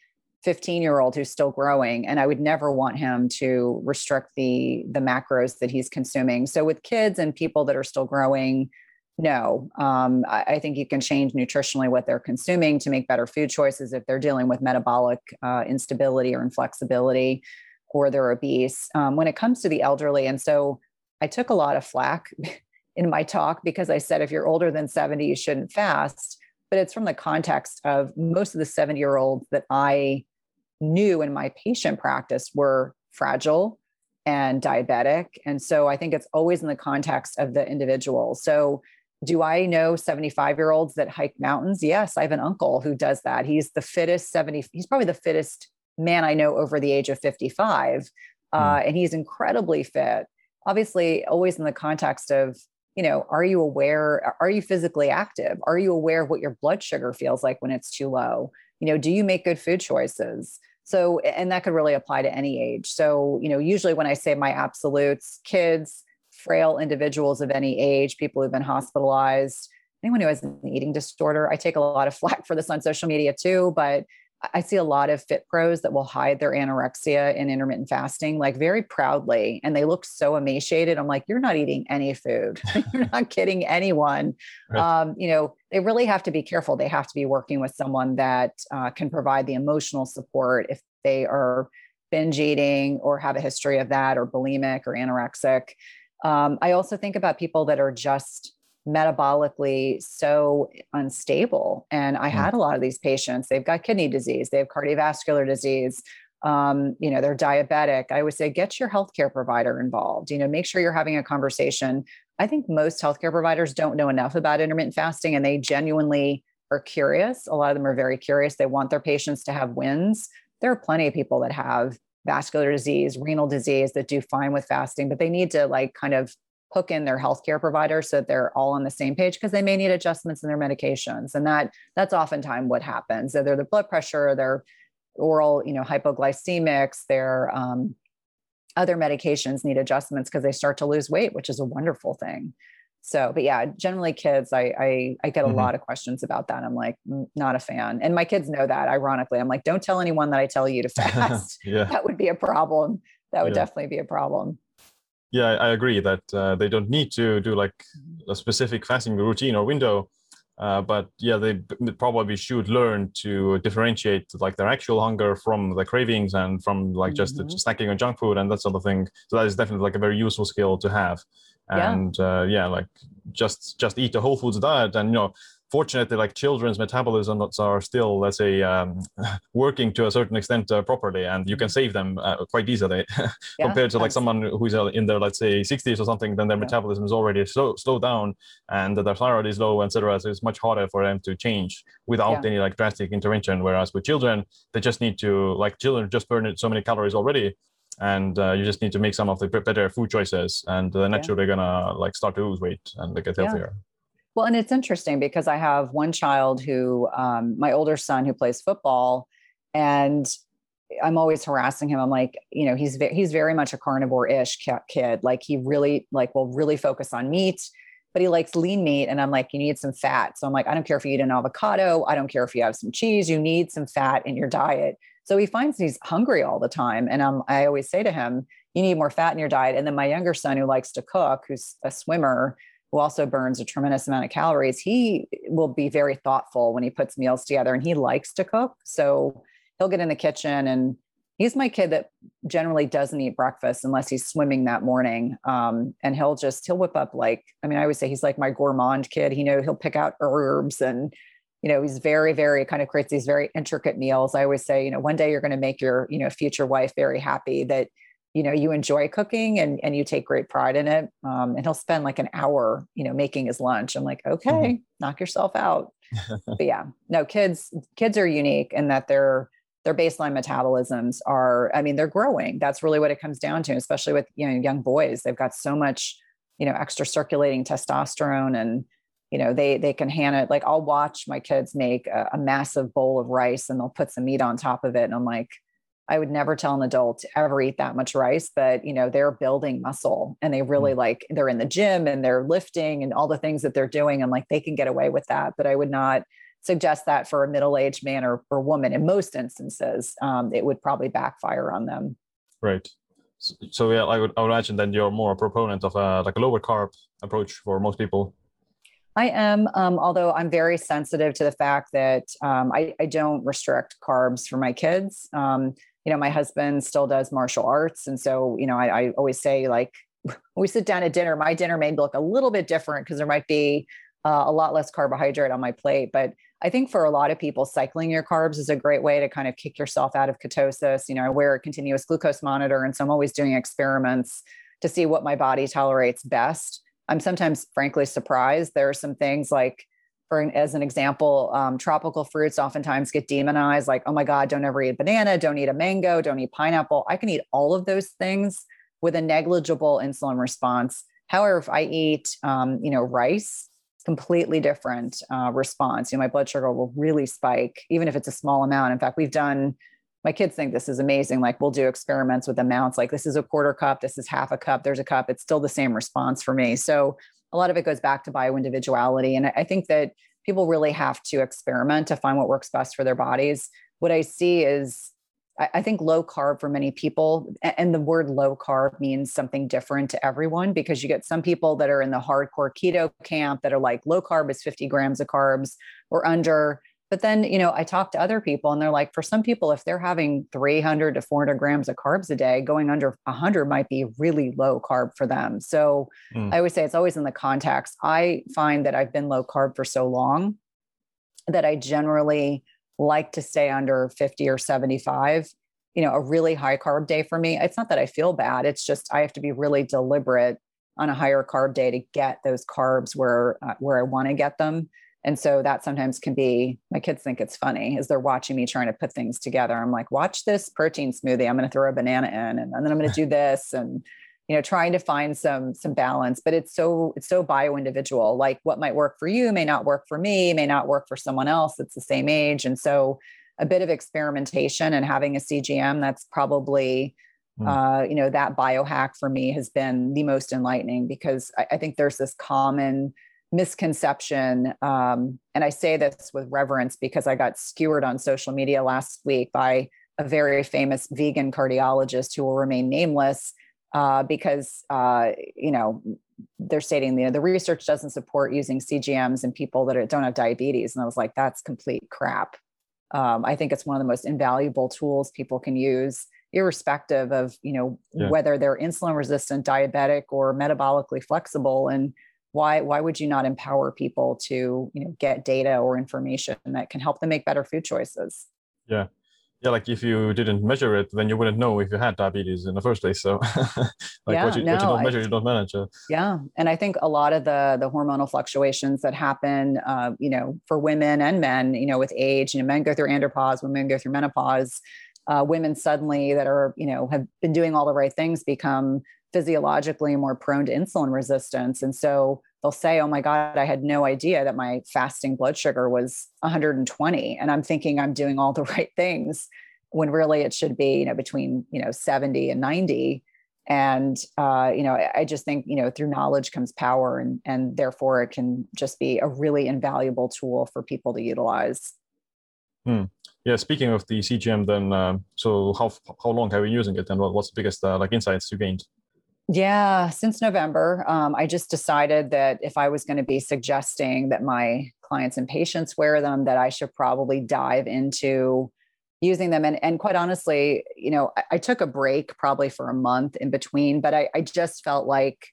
15 year old who's still growing and i would never want him to restrict the the macros that he's consuming so with kids and people that are still growing no um, I, I, think you can change nutritionally what they're consuming to make better food choices if they're dealing with metabolic uh, instability or inflexibility or they're obese um, when it comes to the elderly and so i took a lot of flack in my talk because i said if you're older than 70 you shouldn't fast but it's from the context of most of the 70 year olds that i knew in my patient practice were fragile and diabetic. And so I think it's always in the context of the individual. So do I know 75 year olds that hike mountains? Yes, I have an uncle who does that. He's the fittest 70, he's probably the fittest man I know over the age of 55. Uh, mm. and he's incredibly fit. Obviously, always in the context of, you know, are you aware? Are you physically active? Are you aware of what your blood sugar feels like when it's too low? You know, do you make good food choices? So, and that could really apply to any age. So, you know, usually when I say my absolutes, kids, frail individuals of any age, people who've been hospitalized, anyone who has an eating disorder, I take a lot of flack for this on social media too, but I see a lot of fit pros that will hide their anorexia and intermittent fasting, like very proudly, and they look so emaciated. I'm like, you're not eating any food. you're not kidding anyone. Right. Um, you know, they really have to be careful. They have to be working with someone that uh, can provide the emotional support if they are binge eating or have a history of that, or bulimic or anorexic. Um, I also think about people that are just metabolically so unstable. And I mm. had a lot of these patients, they've got kidney disease, they have cardiovascular disease. Um, you know, they're diabetic. I would say get your healthcare provider involved. You know, make sure you're having a conversation. I think most healthcare providers don't know enough about intermittent fasting and they genuinely are curious. A lot of them are very curious. They want their patients to have wins. There are plenty of people that have vascular disease, renal disease that do fine with fasting, but they need to like kind of hook in their healthcare provider so that they're all on the same page because they may need adjustments in their medications and that that's oftentimes what happens. Either the blood pressure their oral you know hypoglycemics their um, other medications need adjustments because they start to lose weight which is a wonderful thing. So but yeah generally kids i i, I get a mm-hmm. lot of questions about that. I'm like not a fan. And my kids know that ironically. I'm like don't tell anyone that i tell you to fast. Yeah. that would be a problem. That would yeah. definitely be a problem yeah, I agree that uh, they don't need to do like a specific fasting routine or window, uh, but yeah, they probably should learn to differentiate like their actual hunger from the cravings and from like just mm-hmm. snacking on junk food and that sort of thing. So that is definitely like a very useful skill to have. And yeah, uh, yeah like just just eat a whole foods diet and you know fortunately, like children's metabolisms are still, let's say, um, working to a certain extent uh, properly, and you can mm-hmm. save them uh, quite easily yeah, compared to like someone who's uh, in their, let's say, 60s or something. Then their yeah. metabolism is already slow, slow down, and their thyroid is low, etc. So it's much harder for them to change without yeah. any like drastic intervention. Whereas with children, they just need to like children just burn so many calories already and uh, you just need to make some of the better food choices and uh, naturally yeah. gonna like start to lose weight and get healthier well, and it's interesting because I have one child who, um, my older son, who plays football, and I'm always harassing him. I'm like, you know, he's he's very much a carnivore-ish kid. Like he really like will really focus on meat, but he likes lean meat. And I'm like, you need some fat. So I'm like, I don't care if you eat an avocado. I don't care if you have some cheese. You need some fat in your diet. So he finds he's hungry all the time, and I'm I always say to him, you need more fat in your diet. And then my younger son, who likes to cook, who's a swimmer, who also burns a tremendous amount of calories, he will be very thoughtful when he puts meals together and he likes to cook. So he'll get in the kitchen and he's my kid that generally doesn't eat breakfast unless he's swimming that morning. Um, and he'll just, he'll whip up like, I mean, I always say he's like my gourmand kid. He know he'll pick out herbs and, you know, he's very, very kind of creates these very intricate meals. I always say, you know, one day you're going to make your, you know, future wife very happy that you know you enjoy cooking and and you take great pride in it um, and he'll spend like an hour you know making his lunch. I'm like okay mm-hmm. knock yourself out. But yeah no kids kids are unique in that they're their baseline metabolisms are i mean they're growing. That's really what it comes down to especially with you know young boys. They've got so much you know extra circulating testosterone and you know they they can hand it like i'll watch my kids make a, a massive bowl of rice and they'll put some meat on top of it and i'm like I would never tell an adult to ever eat that much rice, but you know, they're building muscle and they really mm. like they're in the gym and they're lifting and all the things that they're doing. And like they can get away with that. But I would not suggest that for a middle-aged man or, or woman in most instances. Um, it would probably backfire on them. Right. So, so yeah, I would I would imagine then you're more a proponent of a like a lower carb approach for most people. I am, um, although I'm very sensitive to the fact that um, I, I, don't restrict carbs for my kids. Um, you know, my husband still does martial arts. And so, you know, I, I always say, like, we sit down at dinner, my dinner may look a little bit different because there might be uh, a lot less carbohydrate on my plate. But I think for a lot of people, cycling your carbs is a great way to kind of kick yourself out of ketosis. You know, I wear a continuous glucose monitor, and so I'm always doing experiments to see what my body tolerates best. I'm sometimes, frankly, surprised. There are some things like for as an example, um, tropical fruits oftentimes get demonized, like, oh my God, don't ever eat banana, don't eat a mango, don't eat pineapple. I can eat all of those things with a negligible insulin response. However, if I eat, um, you know, rice, completely different uh, response. You know, my blood sugar will really spike, even if it's a small amount. In fact, we've done. My kids think this is amazing. Like we'll do experiments with amounts. Like this is a quarter cup, this is half a cup. There's a cup. It's still the same response for me. So a lot of it goes back to bio individuality. And I think that people really have to experiment to find what works best for their bodies. What I see is, I think low carb for many people, and the word low carb means something different to everyone because you get some people that are in the hardcore keto camp that are like low carb is 50 grams of carbs or under but then, you know, I talk to other people and they're like, for some people, if they're having 300 to 400 grams of carbs a day, going under 100 might be really low carb for them. So mm. I always say it's always in the context. I find that I've been low carb for so long that I generally like to stay under 50 or 75 you know a really high carb day for me it's not that i feel bad it's just i have to be really deliberate on a higher carb day to get those carbs where uh, where i want to get them and so that sometimes can be, my kids think it's funny as they're watching me trying to put things together. I'm like, watch this protein smoothie. I'm going to throw a banana in and, and then I'm going to do this and, you know, trying to find some, some balance, but it's so, it's so bio individual, like what might work for you may not work for me, may not work for someone else that's the same age. And so a bit of experimentation and having a CGM that's probably, mm. uh, you know, that biohack for me has been the most enlightening because I, I think there's this common, misconception um, and i say this with reverence because i got skewered on social media last week by a very famous vegan cardiologist who will remain nameless uh, because uh, you know they're stating you know, the research doesn't support using cgms in people that don't have diabetes. And i was like that's complete crap. Um, i think it's one of the most invaluable tools people can use irrespective of you know yeah. whether they're insulin resistant diabetic or metabolically flexible. And why why would you not empower people to you know get data or information that can help them make better food choices? Yeah. Yeah like if you didn't measure it then you wouldn't know if you had diabetes in the first place so. Like yeah, what, you, no, what you don't measure I, you don't manage it. yeah and i think a lot of the the hormonal fluctuations that happen uh, you know for women and men you know with age you know men go through andropause women go through menopause uh, women suddenly that are you know have been doing all the right things become physiologically more prone to insulin resistance. And so they'll say, Oh my God, I had no idea that my fasting blood sugar was 120. And I'm thinking I'm doing all the right things when really it should be, you know, between, you know, 70 and 90. And, uh, you know, I just think, you know, through knowledge comes power and, and therefore it can just be a really invaluable tool for people to utilize. Hmm. Yeah. Speaking of the CGM, then, um, so how how long have you been using it, and what, what's the biggest uh, like insights you gained? Yeah, since November, um, I just decided that if I was going to be suggesting that my clients and patients wear them, that I should probably dive into using them. And, and quite honestly, you know, I, I took a break probably for a month in between, but I, I just felt like,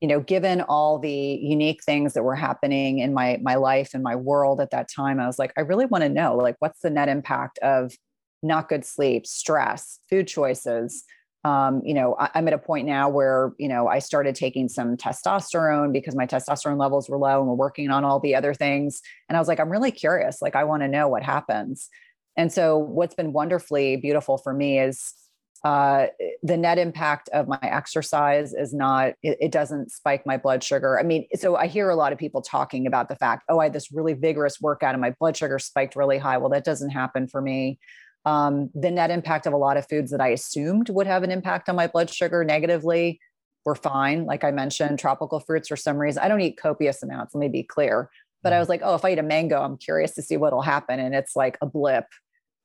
you know, given all the unique things that were happening in my my life and my world at that time, I was like, I really want to know, like, what's the net impact of not good sleep, stress, food choices um, you know, I, am at a point now where, you know, I started taking some testosterone because my testosterone levels were low and we're working on all the other things. And I was like, I'm really curious. Like, I want to know what happens. and so what's been wonderfully beautiful for me is uh, the net impact of my exercise is not it, it, doesn't spike my blood sugar. I mean so i hear a lot of people talking about the fact oh i had this really vigorous workout and my blood sugar spiked really high. Well that doesn't happen for me. Um, the net impact of a lot of foods that i assumed would have an impact on my blood sugar negatively were fine. Like i mentioned tropical fruits for some reason i don't eat copious amounts let me be clear. But i mm-hmm. was like oh if i eat a mango i'm curious to see what'll happen. And it's like a blip.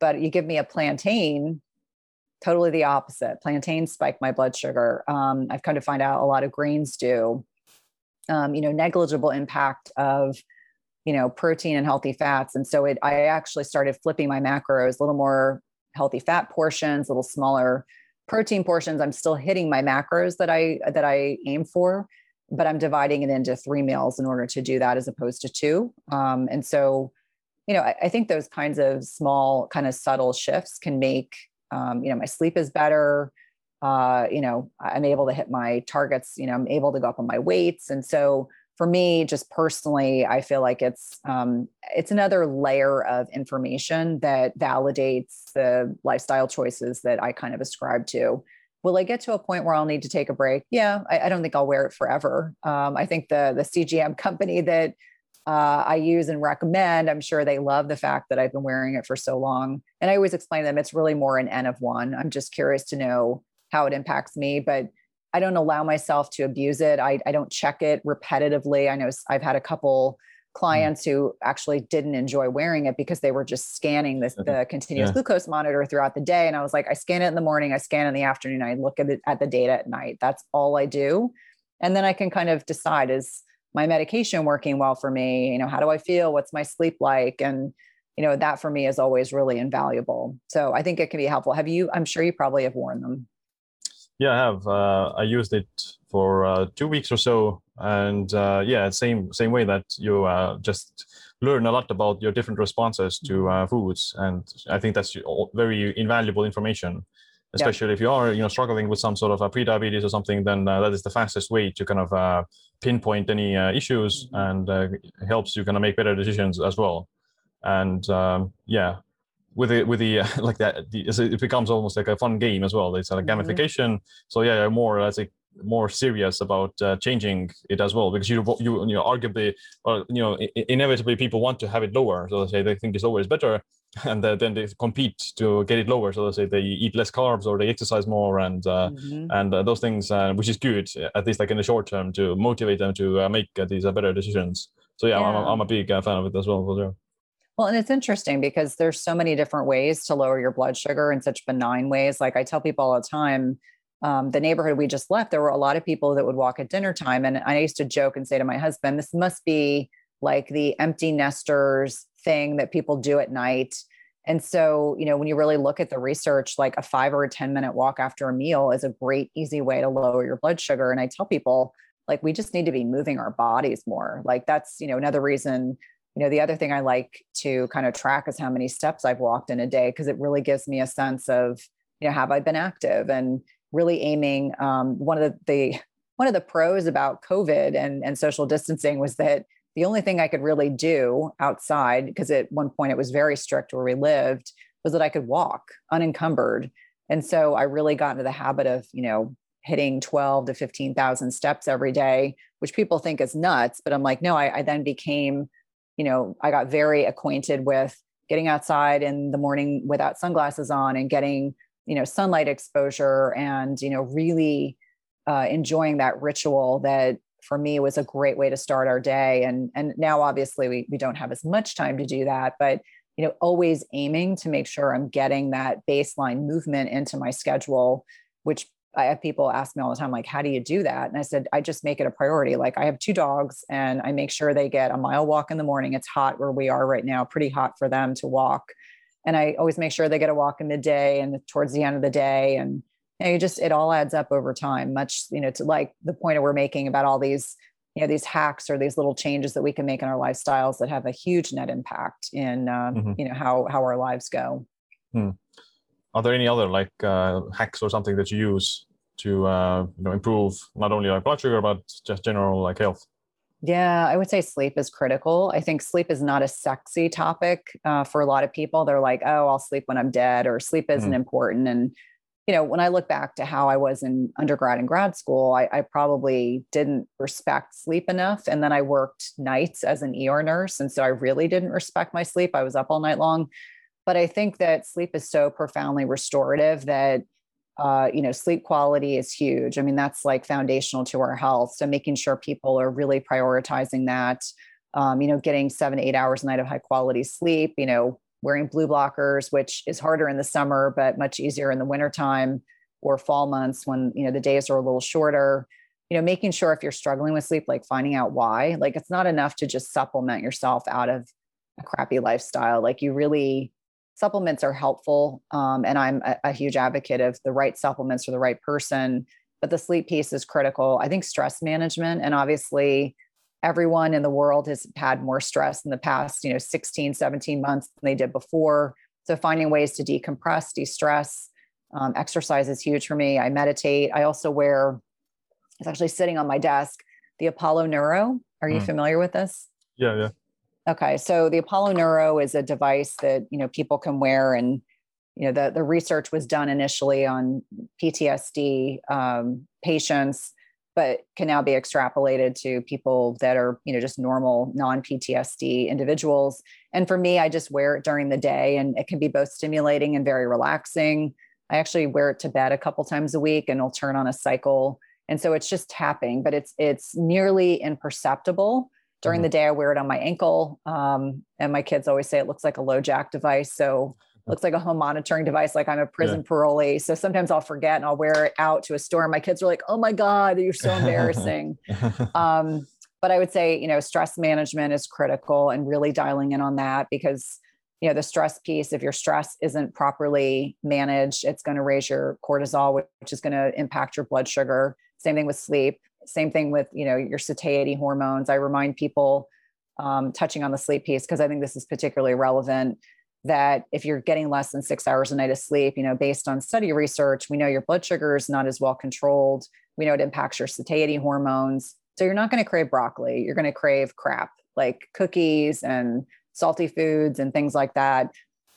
But you give me a plantain totally the opposite. Plantains spike my blood sugar. Um, I've come to find out a lot of grains do. Um, you know, negligible impact of you know protein and healthy fats, and so it. I actually started flipping my macros, a little more healthy fat portions, a little smaller protein portions. I'm still hitting my macros that I that I aim for, but I'm dividing it into three meals in order to do that as opposed to two. Um, and so, you know, I, I think those kinds of small, kind of subtle shifts can make um, you know my sleep is better. Uh, you know i'm able to hit my targets you know i'm able to go up on my weights. And so for me just personally i feel like it's um, it's another layer of information that validates the lifestyle choices that i kind of ascribe to. Will i get to a point where i'll need to take a break? Yeah i, I don't think i'll wear it forever. Um, i think the the cgm company that uh, I use and recommend. I'm sure they love the fact that I've been wearing it for so long. And I always explain to them it's really more an N of one. I'm just curious to know how it impacts me, but I don't allow myself to abuse it. I, I don't check it repetitively. I know I've had a couple mm. clients who actually didn't enjoy wearing it because they were just scanning this the continuous yeah. glucose monitor throughout the day. And I was like, I scan it in the morning, I scan in the afternoon, I look at it at the data at night. That's all I do. And then I can kind of decide is my medication working well for me you know how do i feel? What's my sleep like? And you know that for me is always really invaluable. So i think it can be helpful. Have you i'm sure you probably have worn them. Yeah i have uh, i used it for uh, two weeks or so. And uh, yeah same same way that you uh, just learn a lot about your different responses to uh, foods. And i think that's very invaluable information especially yeah. if you are you know struggling with some sort of a pre-diabetes or something then uh, that is the fastest way to kind of uh, pinpoint any uh, issues mm-hmm. and uh, helps you kind of make better decisions as well and um, yeah with the with the like that the, it becomes almost like a fun game as well it's like mm-hmm. gamification so yeah more as a more serious about uh, changing it as well because you you you know arguably or you know inevitably people want to have it lower so they say they think it's is better and uh, then they compete to get it lower. So let's say they eat less carbs or they exercise more, and uh, mm-hmm. and uh, those things, uh, which is good at least like in the short term to motivate them to uh, make uh, these better decisions. So yeah, yeah. I'm, I'm, a big fan of it as well. For sure. Well, and it's interesting because there's so many different ways to lower your blood sugar in such benign ways. Like I tell people all the time, um, the neighborhood we just left, there were a lot of people that would walk at dinner time, and I used to joke and say to my husband, "This must be like the empty nesters thing that people do at night. And so, you know, when you really look at the research, like a five or a 10 minute walk after a meal is a great, easy way to lower your blood sugar. And I tell people, like, we just need to be moving our bodies more. Like, that's, you know, another reason. You know, the other thing I like to kind of track is how many steps I've walked in a day because it really gives me a sense of, you know, have I been active and really aiming. Um, one of the, the one of the pros about COVID and, and social distancing was that the only thing I could really do outside, because at one point it was very strict where we lived, was that I could walk unencumbered. And so I really got into the habit of, you know, hitting 12 to 15,000 steps every day, which people think is nuts. But I'm like, no, I, I then became, you know, I got very acquainted with getting outside in the morning without sunglasses on and getting, you know, sunlight exposure and, you know, really uh, enjoying that ritual that for me was a great way to start our day. And and now obviously we, we don't have as much time to do that but you know always aiming to make sure i'm getting that baseline movement into my schedule which i have people ask me all the time like how do you do that? And i said i just make it a priority. Like i have two dogs and i make sure they get a mile walk in the morning. It's hot where we are right now pretty hot for them to walk. And i always make sure they get a walk in the day and towards the end of the day and you know, you just it all adds up over time much you know to like the point that we're making about all these you know these hacks or these little changes that we can make in our lifestyles that have a huge net impact in uh, mm-hmm. you know how how our lives go hmm. are there any other like uh, hacks or something that you use to uh, you know improve not only like blood sugar but just general like health Yeah, I would say sleep is critical. I think sleep is not a sexy topic uh, for a lot of people. They're like, oh, I'll sleep when I'm dead, or sleep isn't mm. important. And, you know, when I look back to how I was in undergrad and grad school, I, I, probably didn't respect sleep enough. And then I worked nights as an ER nurse. And so I really didn't respect my sleep. I was up all night long. But I think that sleep is so profoundly restorative that uh, you know, sleep quality is huge. I mean, that's like foundational to our health. So making sure people are really prioritizing that, um, you know, getting seven, eight hours a night of high quality sleep, you know, wearing blue blockers, which is harder in the summer, but much easier in the wintertime or fall months when, you know, the days are a little shorter. You know, making sure if you're struggling with sleep, like finding out why. Like it's not enough to just supplement yourself out of a crappy lifestyle. Like you really supplements are helpful. Um, and I'm a, a huge advocate of the right supplements for the right person. But the sleep piece is critical. I think stress management, and obviously, everyone in the world has had more stress in the past, you know, 16, 17 months than they did before. So finding ways to decompress, de-stress, um, exercise is huge for me. I meditate. I also wear, it's actually sitting on my desk, the Apollo Neuro. Are you mm. familiar with this? Yeah, yeah. Okay, so the Apollo Neuro is a device that you know people can wear, and you know the the research was done initially on PTSD um, patients, but can now be extrapolated to people that are you know just normal non PTSD individuals. And for me, I just wear it during the day, and it can be both stimulating and very relaxing. I actually wear it to bed a couple times a week, and it'll turn on a cycle. And so it's just tapping, but it's it's nearly imperceptible during mm-hmm. the day, I wear it on my ankle. Um, and my kids always say it looks like a LoJack device. So looks like a home monitoring device, like I'm a prison yeah. parolee. So sometimes I'll forget and I'll wear it out to a store. And my kids are like, oh my God, you're so embarrassing. um, but I would say, you know, stress management is critical and really dialing in on that because, you know, the stress piece, if your stress isn't properly managed, it's going to raise your cortisol, which is going to impact your blood sugar. Same thing with sleep same thing with you know your satiety hormones i remind people um, touching on the sleep piece because i think this is particularly relevant that if you're getting less than six hours a night of sleep you know based on study research we know your blood sugar is not as well controlled. We know it impacts your satiety hormones. So you're not going to crave broccoli. You're going to crave crap like cookies and salty foods and things like that.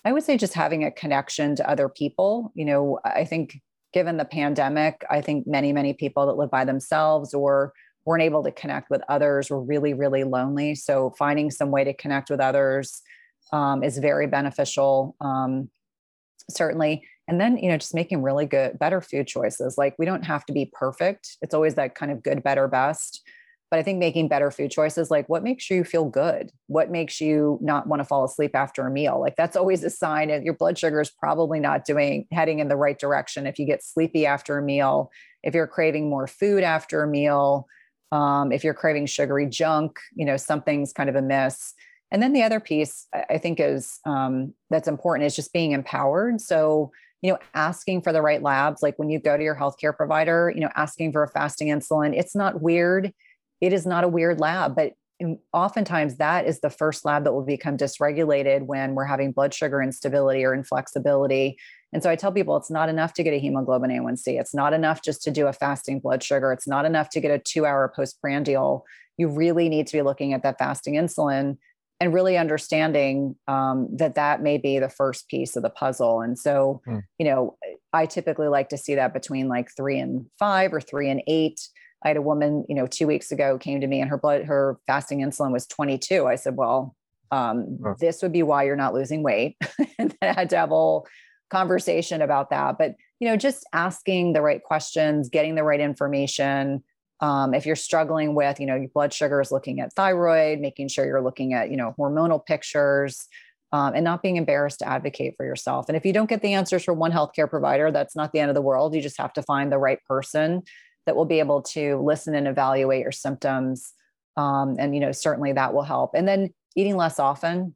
I would say just having a connection to other people you know i think given the pandemic, I think many, many people that live by themselves or weren't able to connect with others were really, really lonely. So finding some way to connect with others um, is very beneficial, um, certainly. And then, you know, just making really good, better food choices. Like we don't have to be perfect. It's always that kind of good, better, best but i think making better food choices like what makes you feel good what makes you not want to fall asleep after a meal like that's always a sign that your blood sugar is probably not doing heading in the right direction if you get sleepy after a meal if you're craving more food after a meal um, if you're craving sugary junk you know something's kind of amiss and then the other piece i think is um, that's important is just being empowered so you know asking for the right labs like when you go to your healthcare provider you know asking for a fasting insulin it's not weird it is not a weird lab, but oftentimes that is the first lab that will become dysregulated when we're having blood sugar instability or inflexibility. And so I tell people it's not enough to get a hemoglobin A1C. It's not enough just to do a fasting blood sugar. It's not enough to get a two hour postprandial. You really need to be looking at that fasting insulin and really understanding um, that that may be the first piece of the puzzle. And so, mm. you know, I typically like to see that between like three and five or three and eight. I had a woman, you know, two weeks ago came to me and her blood, her fasting insulin was 22. I said, well, um, oh. this would be why you're not losing weight. and I had to have a whole conversation about that. But, you know, just asking the right questions, getting the right information. Um, if you're struggling with, you know, your blood sugar is looking at thyroid, making sure you're looking at, you know, hormonal pictures, um, and not being embarrassed to advocate for yourself. And if you don't get the answers from one healthcare provider, that's not the end of the world. You just have to find the right person that will be able to listen and evaluate your symptoms. Um, and, you know, certainly that will help. And then eating less often.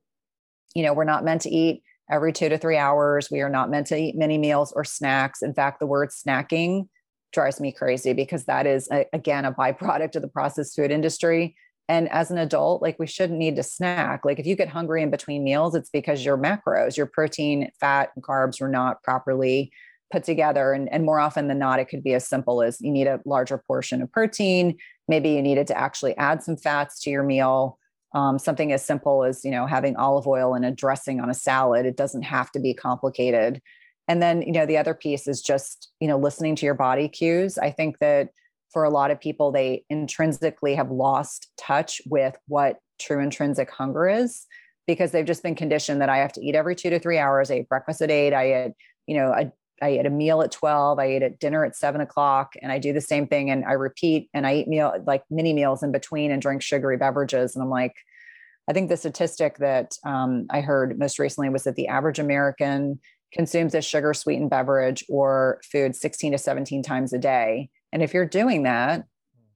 You know, we're not meant to eat every two to three hours. We are not meant to eat many meals or snacks. In fact, the word snacking drives me crazy because that is, a, again, a byproduct of the processed food industry. And as an adult, like we shouldn't need to snack. Like if you get hungry in between meals, it's because your macros, your protein, fat, and carbs were not properly put together. And, and more often than not, it could be as simple as you need a larger portion of protein, maybe you needed to actually add some fats to your meal. Um, something as simple as you know having olive oil and a dressing on a salad. It doesn't have to be complicated. And then you know the other piece is just you know listening to your body cues. I think that for a lot of people, they intrinsically have lost touch with what true intrinsic hunger is because they've just been conditioned that I have to eat every two to three hours. I ate breakfast at eight. I ate, you know, a, I ate a meal at 12. I ate at dinner at seven o'clock and I do the same thing. And I repeat and I eat meal like mini meals in between and drink sugary beverages. And I'm like, I think the statistic that um, I heard most recently was that the average American consumes a sugar sweetened beverage or food 16 to 17 times a day. And if you're doing that,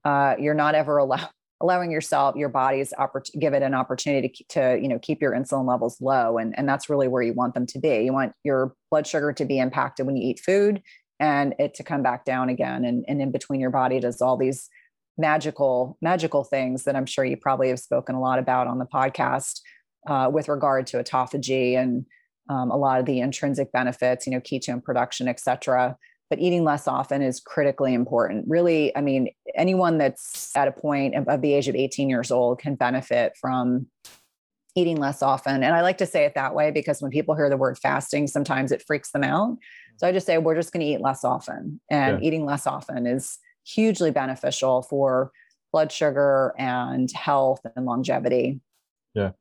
uh, you're not ever allowed allowing yourself your body's oppor- give it an opportunity to, to you know keep your insulin levels low. And and that's really where you want them to be. You want your blood sugar to be impacted when you eat food and it to come back down again. And, and in between your body does all these magical magical things that i'm sure you probably have spoken a lot about on the podcast uh, with regard to autophagy and um, a lot of the intrinsic benefits you know ketone production et cetera but eating less often is critically important. Really, I mean, anyone that's at a point of the age of 18 years old can benefit from eating less often. And I like to say it that way because when people hear the word fasting, sometimes it freaks them out. So I just say, we're just going to eat less often. And yeah. eating less often is hugely beneficial for blood sugar and health and longevity. Yeah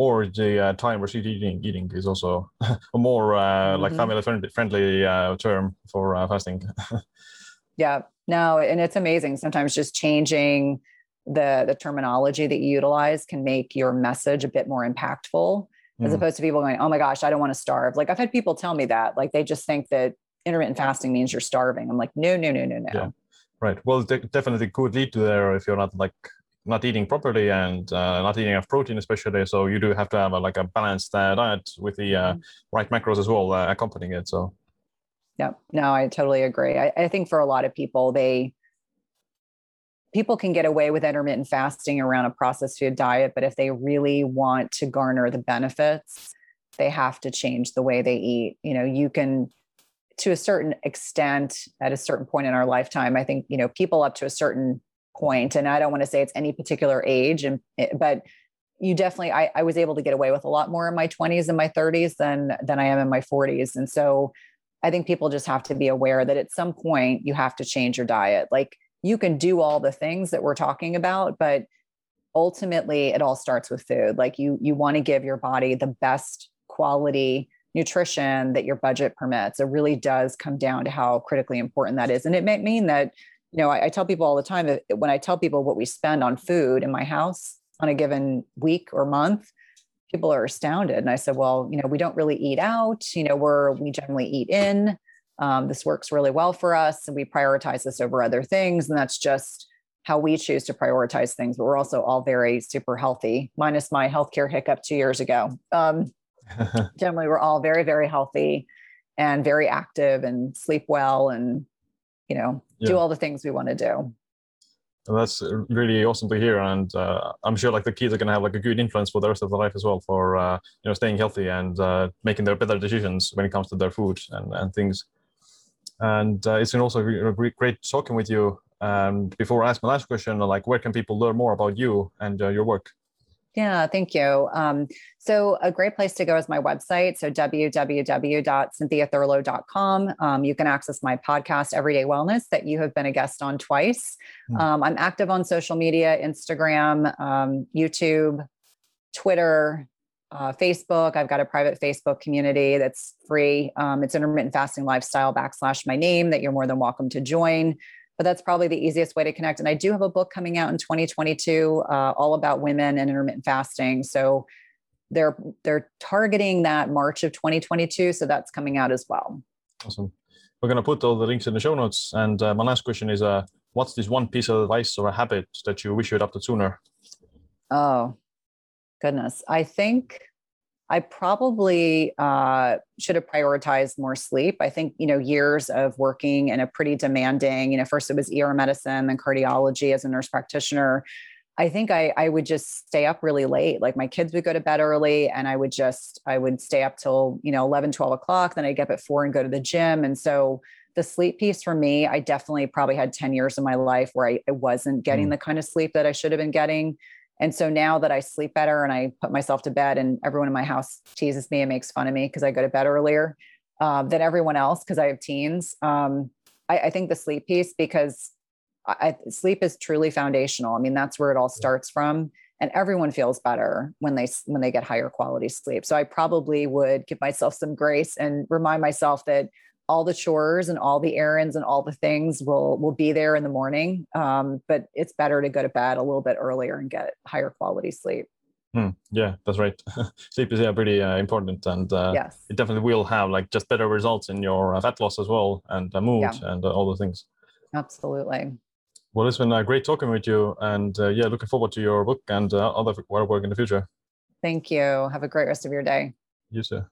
or the uh, time restricted eating, eating is also a more uh, mm-hmm. like family friendly uh, term for uh, fasting. yeah, no, and it's amazing. Sometimes just changing the the terminology that you utilize can make your message a bit more impactful, mm. as opposed to people going, "Oh my gosh, I don't want to starve." Like I've had people tell me that, like they just think that intermittent fasting means you're starving. I'm like, no, no, no, no, no. Yeah. Right. Well, de- definitely could lead to there if you're not like not eating properly and uh, not eating enough protein, especially. So you do have to have a, like a balanced uh, diet with the uh, mm-hmm. right macros as well uh, accompanying it. So, yeah, no, I totally agree. I, I think for a lot of people, they people can get away with intermittent fasting around a processed food diet, but if they really want to garner the benefits, they have to change the way they eat. You know, you can to a certain extent at a certain point in our lifetime i think you know people up to a certain point and i don't want to say it's any particular age and eh, but you definitely I, I was able to get away with a lot more in my 20s and my 30s than than i am in my 40s and so i think people just have to be aware that at some point you have to change your diet. Like you can do all the things that we're talking about but ultimately it all starts with food. Like you you want to give your body the best quality nutrition that your budget permits. It really does come down to how critically important that is and it may mean that you know, I, I tell people all the time that when I tell people what we spend on food in my house on a given week or month, people are astounded. And I said, well, you know, we don't really eat out. You know, we're we generally eat in. Um, this works really well for us, and we prioritize this over other things. And that's just how we choose to prioritize things. But we're also all very super healthy, minus my healthcare hiccup two years ago. Um, generally, we're all very, very healthy and very active and sleep well and you know yeah. do all the things we want to do that's really awesome to hear and uh, i'm sure like the kids are going to have like a good influence for the rest of their life as well for uh, you know staying healthy and uh, making their better decisions when it comes to their food and, and things. And uh, it's been also great talking with you. And before i ask my last question like where can people learn more about you and uh, your work yeah, thank you. Um, so, a great place to go is my website. So, www.cynthiathurlow.com. Um, you can access my podcast, Everyday Wellness, that you have been a guest on twice. Mm. Um, I'm active on social media Instagram, um, YouTube, Twitter, uh, Facebook. I've got a private Facebook community that's free. Um, it's intermittent fasting lifestyle backslash my name that you're more than welcome to join but that's probably the easiest way to connect. And I do have a book coming out in 2022, uh, all about women and intermittent fasting. So they're they're targeting that March of 2022. So that's coming out as well. Awesome. We're going to put all the links in the show notes. And uh, my last question is, uh, what's this one piece of advice or a habit that you wish you adopted sooner? Oh, goodness. I think I probably uh, should have prioritized more sleep. I think, you know, years of working in a pretty demanding, you know, first it was ER medicine, then cardiology as a nurse practitioner. I think I I would just stay up really late. Like my kids would go to bed early and I would just I would stay up till, you know, 11, 12 o'clock. Then I'd get up at four and go to the gym. And so the sleep piece for me, I definitely probably had 10 years of my life where I, I wasn't getting mm. the kind of sleep that I should have been getting. And so now that I sleep better and I put myself to bed, and everyone in my house teases me and makes fun of me because I go to bed earlier um, than everyone else because I have teens. Um, I, I, think the sleep piece, because I, sleep is truly foundational. I mean, that's where it all starts from, and everyone feels better when they when they get higher quality sleep. So I probably would give myself some grace and remind myself that all the chores and all the errands and all the things will will be there in the morning. Um, but it's better to go to bed a little bit earlier and get higher quality sleep. Hmm. yeah that's right. Sleep is yeah pretty uh, important and uh, yes. it definitely will have like just better results in your uh, fat loss as well and uh, mood yeah. and uh, all the things. Absolutely. Well it's been uh, great talking with you and yeah looking forward to your book and other work in the future. Thank you. Have a great rest of your day. You too